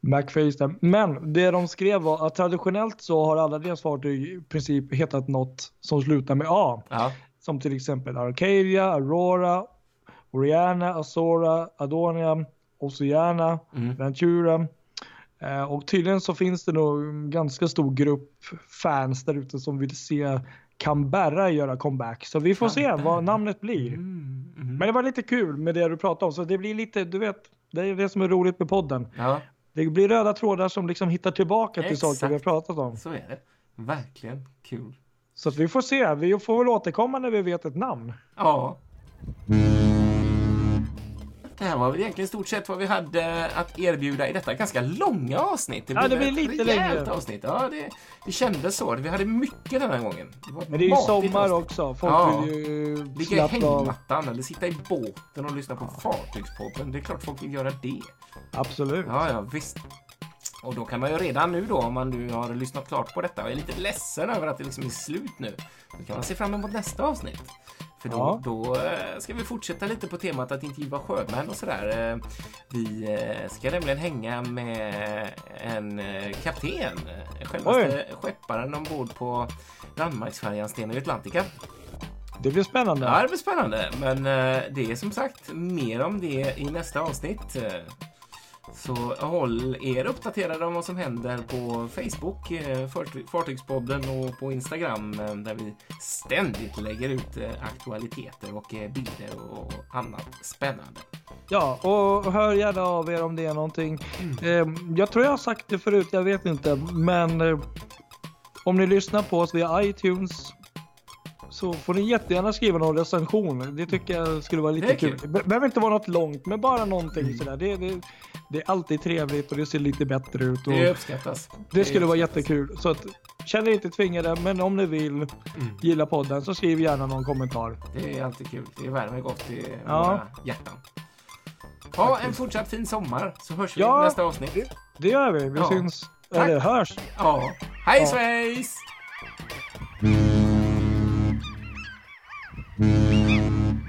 Macface där. Men det de skrev var att traditionellt så har alla deras fartyg i princip hetat något som slutar med A. Ja. Som till exempel Arcadia, Aurora, Oriana, Azora, Adonia, Oceana, Mm. Ventura. Eh, och tydligen så finns det nog en ganska stor grupp fans där ute som vill se Canberra göra comeback. Så vi får se vad namnet blir. Mm. Mm. Men det var lite kul med det du pratade om. Så det blir lite, du vet, det är det som är roligt med podden. Ja, Det blir röda trådar som liksom hittar tillbaka till Exakt. saker vi har pratat om. så är det. Verkligen kul. Så vi får se. Vi får väl återkomma när vi vet ett namn. Ja. Det här var väl egentligen i stort sett vad vi hade att erbjuda i detta ganska långa avsnitt. Ja, det ett lite längre. avsnitt. Ja, det, det kändes så. Vi hade mycket den här gången. Det Men det är ju sommar avsnitt. också. Folk Ja. vill ju Ligga i hängmattan eller sitta i båten och lyssna på Fartygspodden. Det är klart folk vill göra det. Absolut. Ja, ja, visst. Och då kan man ju redan nu då, om man nu har lyssnat klart på detta och är lite ledsen över att det liksom är slut nu, då kan man se fram emot nästa avsnitt. För då, Ja. då eh, ska vi fortsätta lite på temat att intervjua sjömän och sådär. Eh, Vi eh, ska nämligen hänga med en kapten, självaste skepparen ombord på Danmarksfärjan Stena Atlantica. Det blir spännande. Ja, det blir spännande. Men det är som sagt mer om det i nästa avsnitt. Så håll er uppdaterade om vad som händer på Facebook, eh, Farty- Fartygspodden och på Instagram eh, där vi ständigt lägger ut eh, aktualiteter och bilder och annat spännande. Ja, och hör gärna av er om det är någonting. Eh, jag tror jag har sagt det förut, jag vet inte. Men om ni lyssnar på oss via iTunes så får ni jättegärna skriva någon recension. Det tycker jag skulle vara Det lite kul. Det behöver inte vara något långt, men bara någonting sådär. Det, det, det är alltid trevligt och det ser lite bättre ut. Det uppskattas. det skulle vara uppskattas. jättekul. Så att, känn er inte tvingade, men om ni vill gilla podden så skriv gärna någon kommentar. Det är alltid kul. Det värmer gott i Ja. våra hjärtan. Ha en fortsatt fin sommar så hörs vi Ja. i nästa avsnitt. Det gör vi. Vi Ja. syns, Tack. eller hörs. Ja. Hej Ja. svejs! Mm-hmm.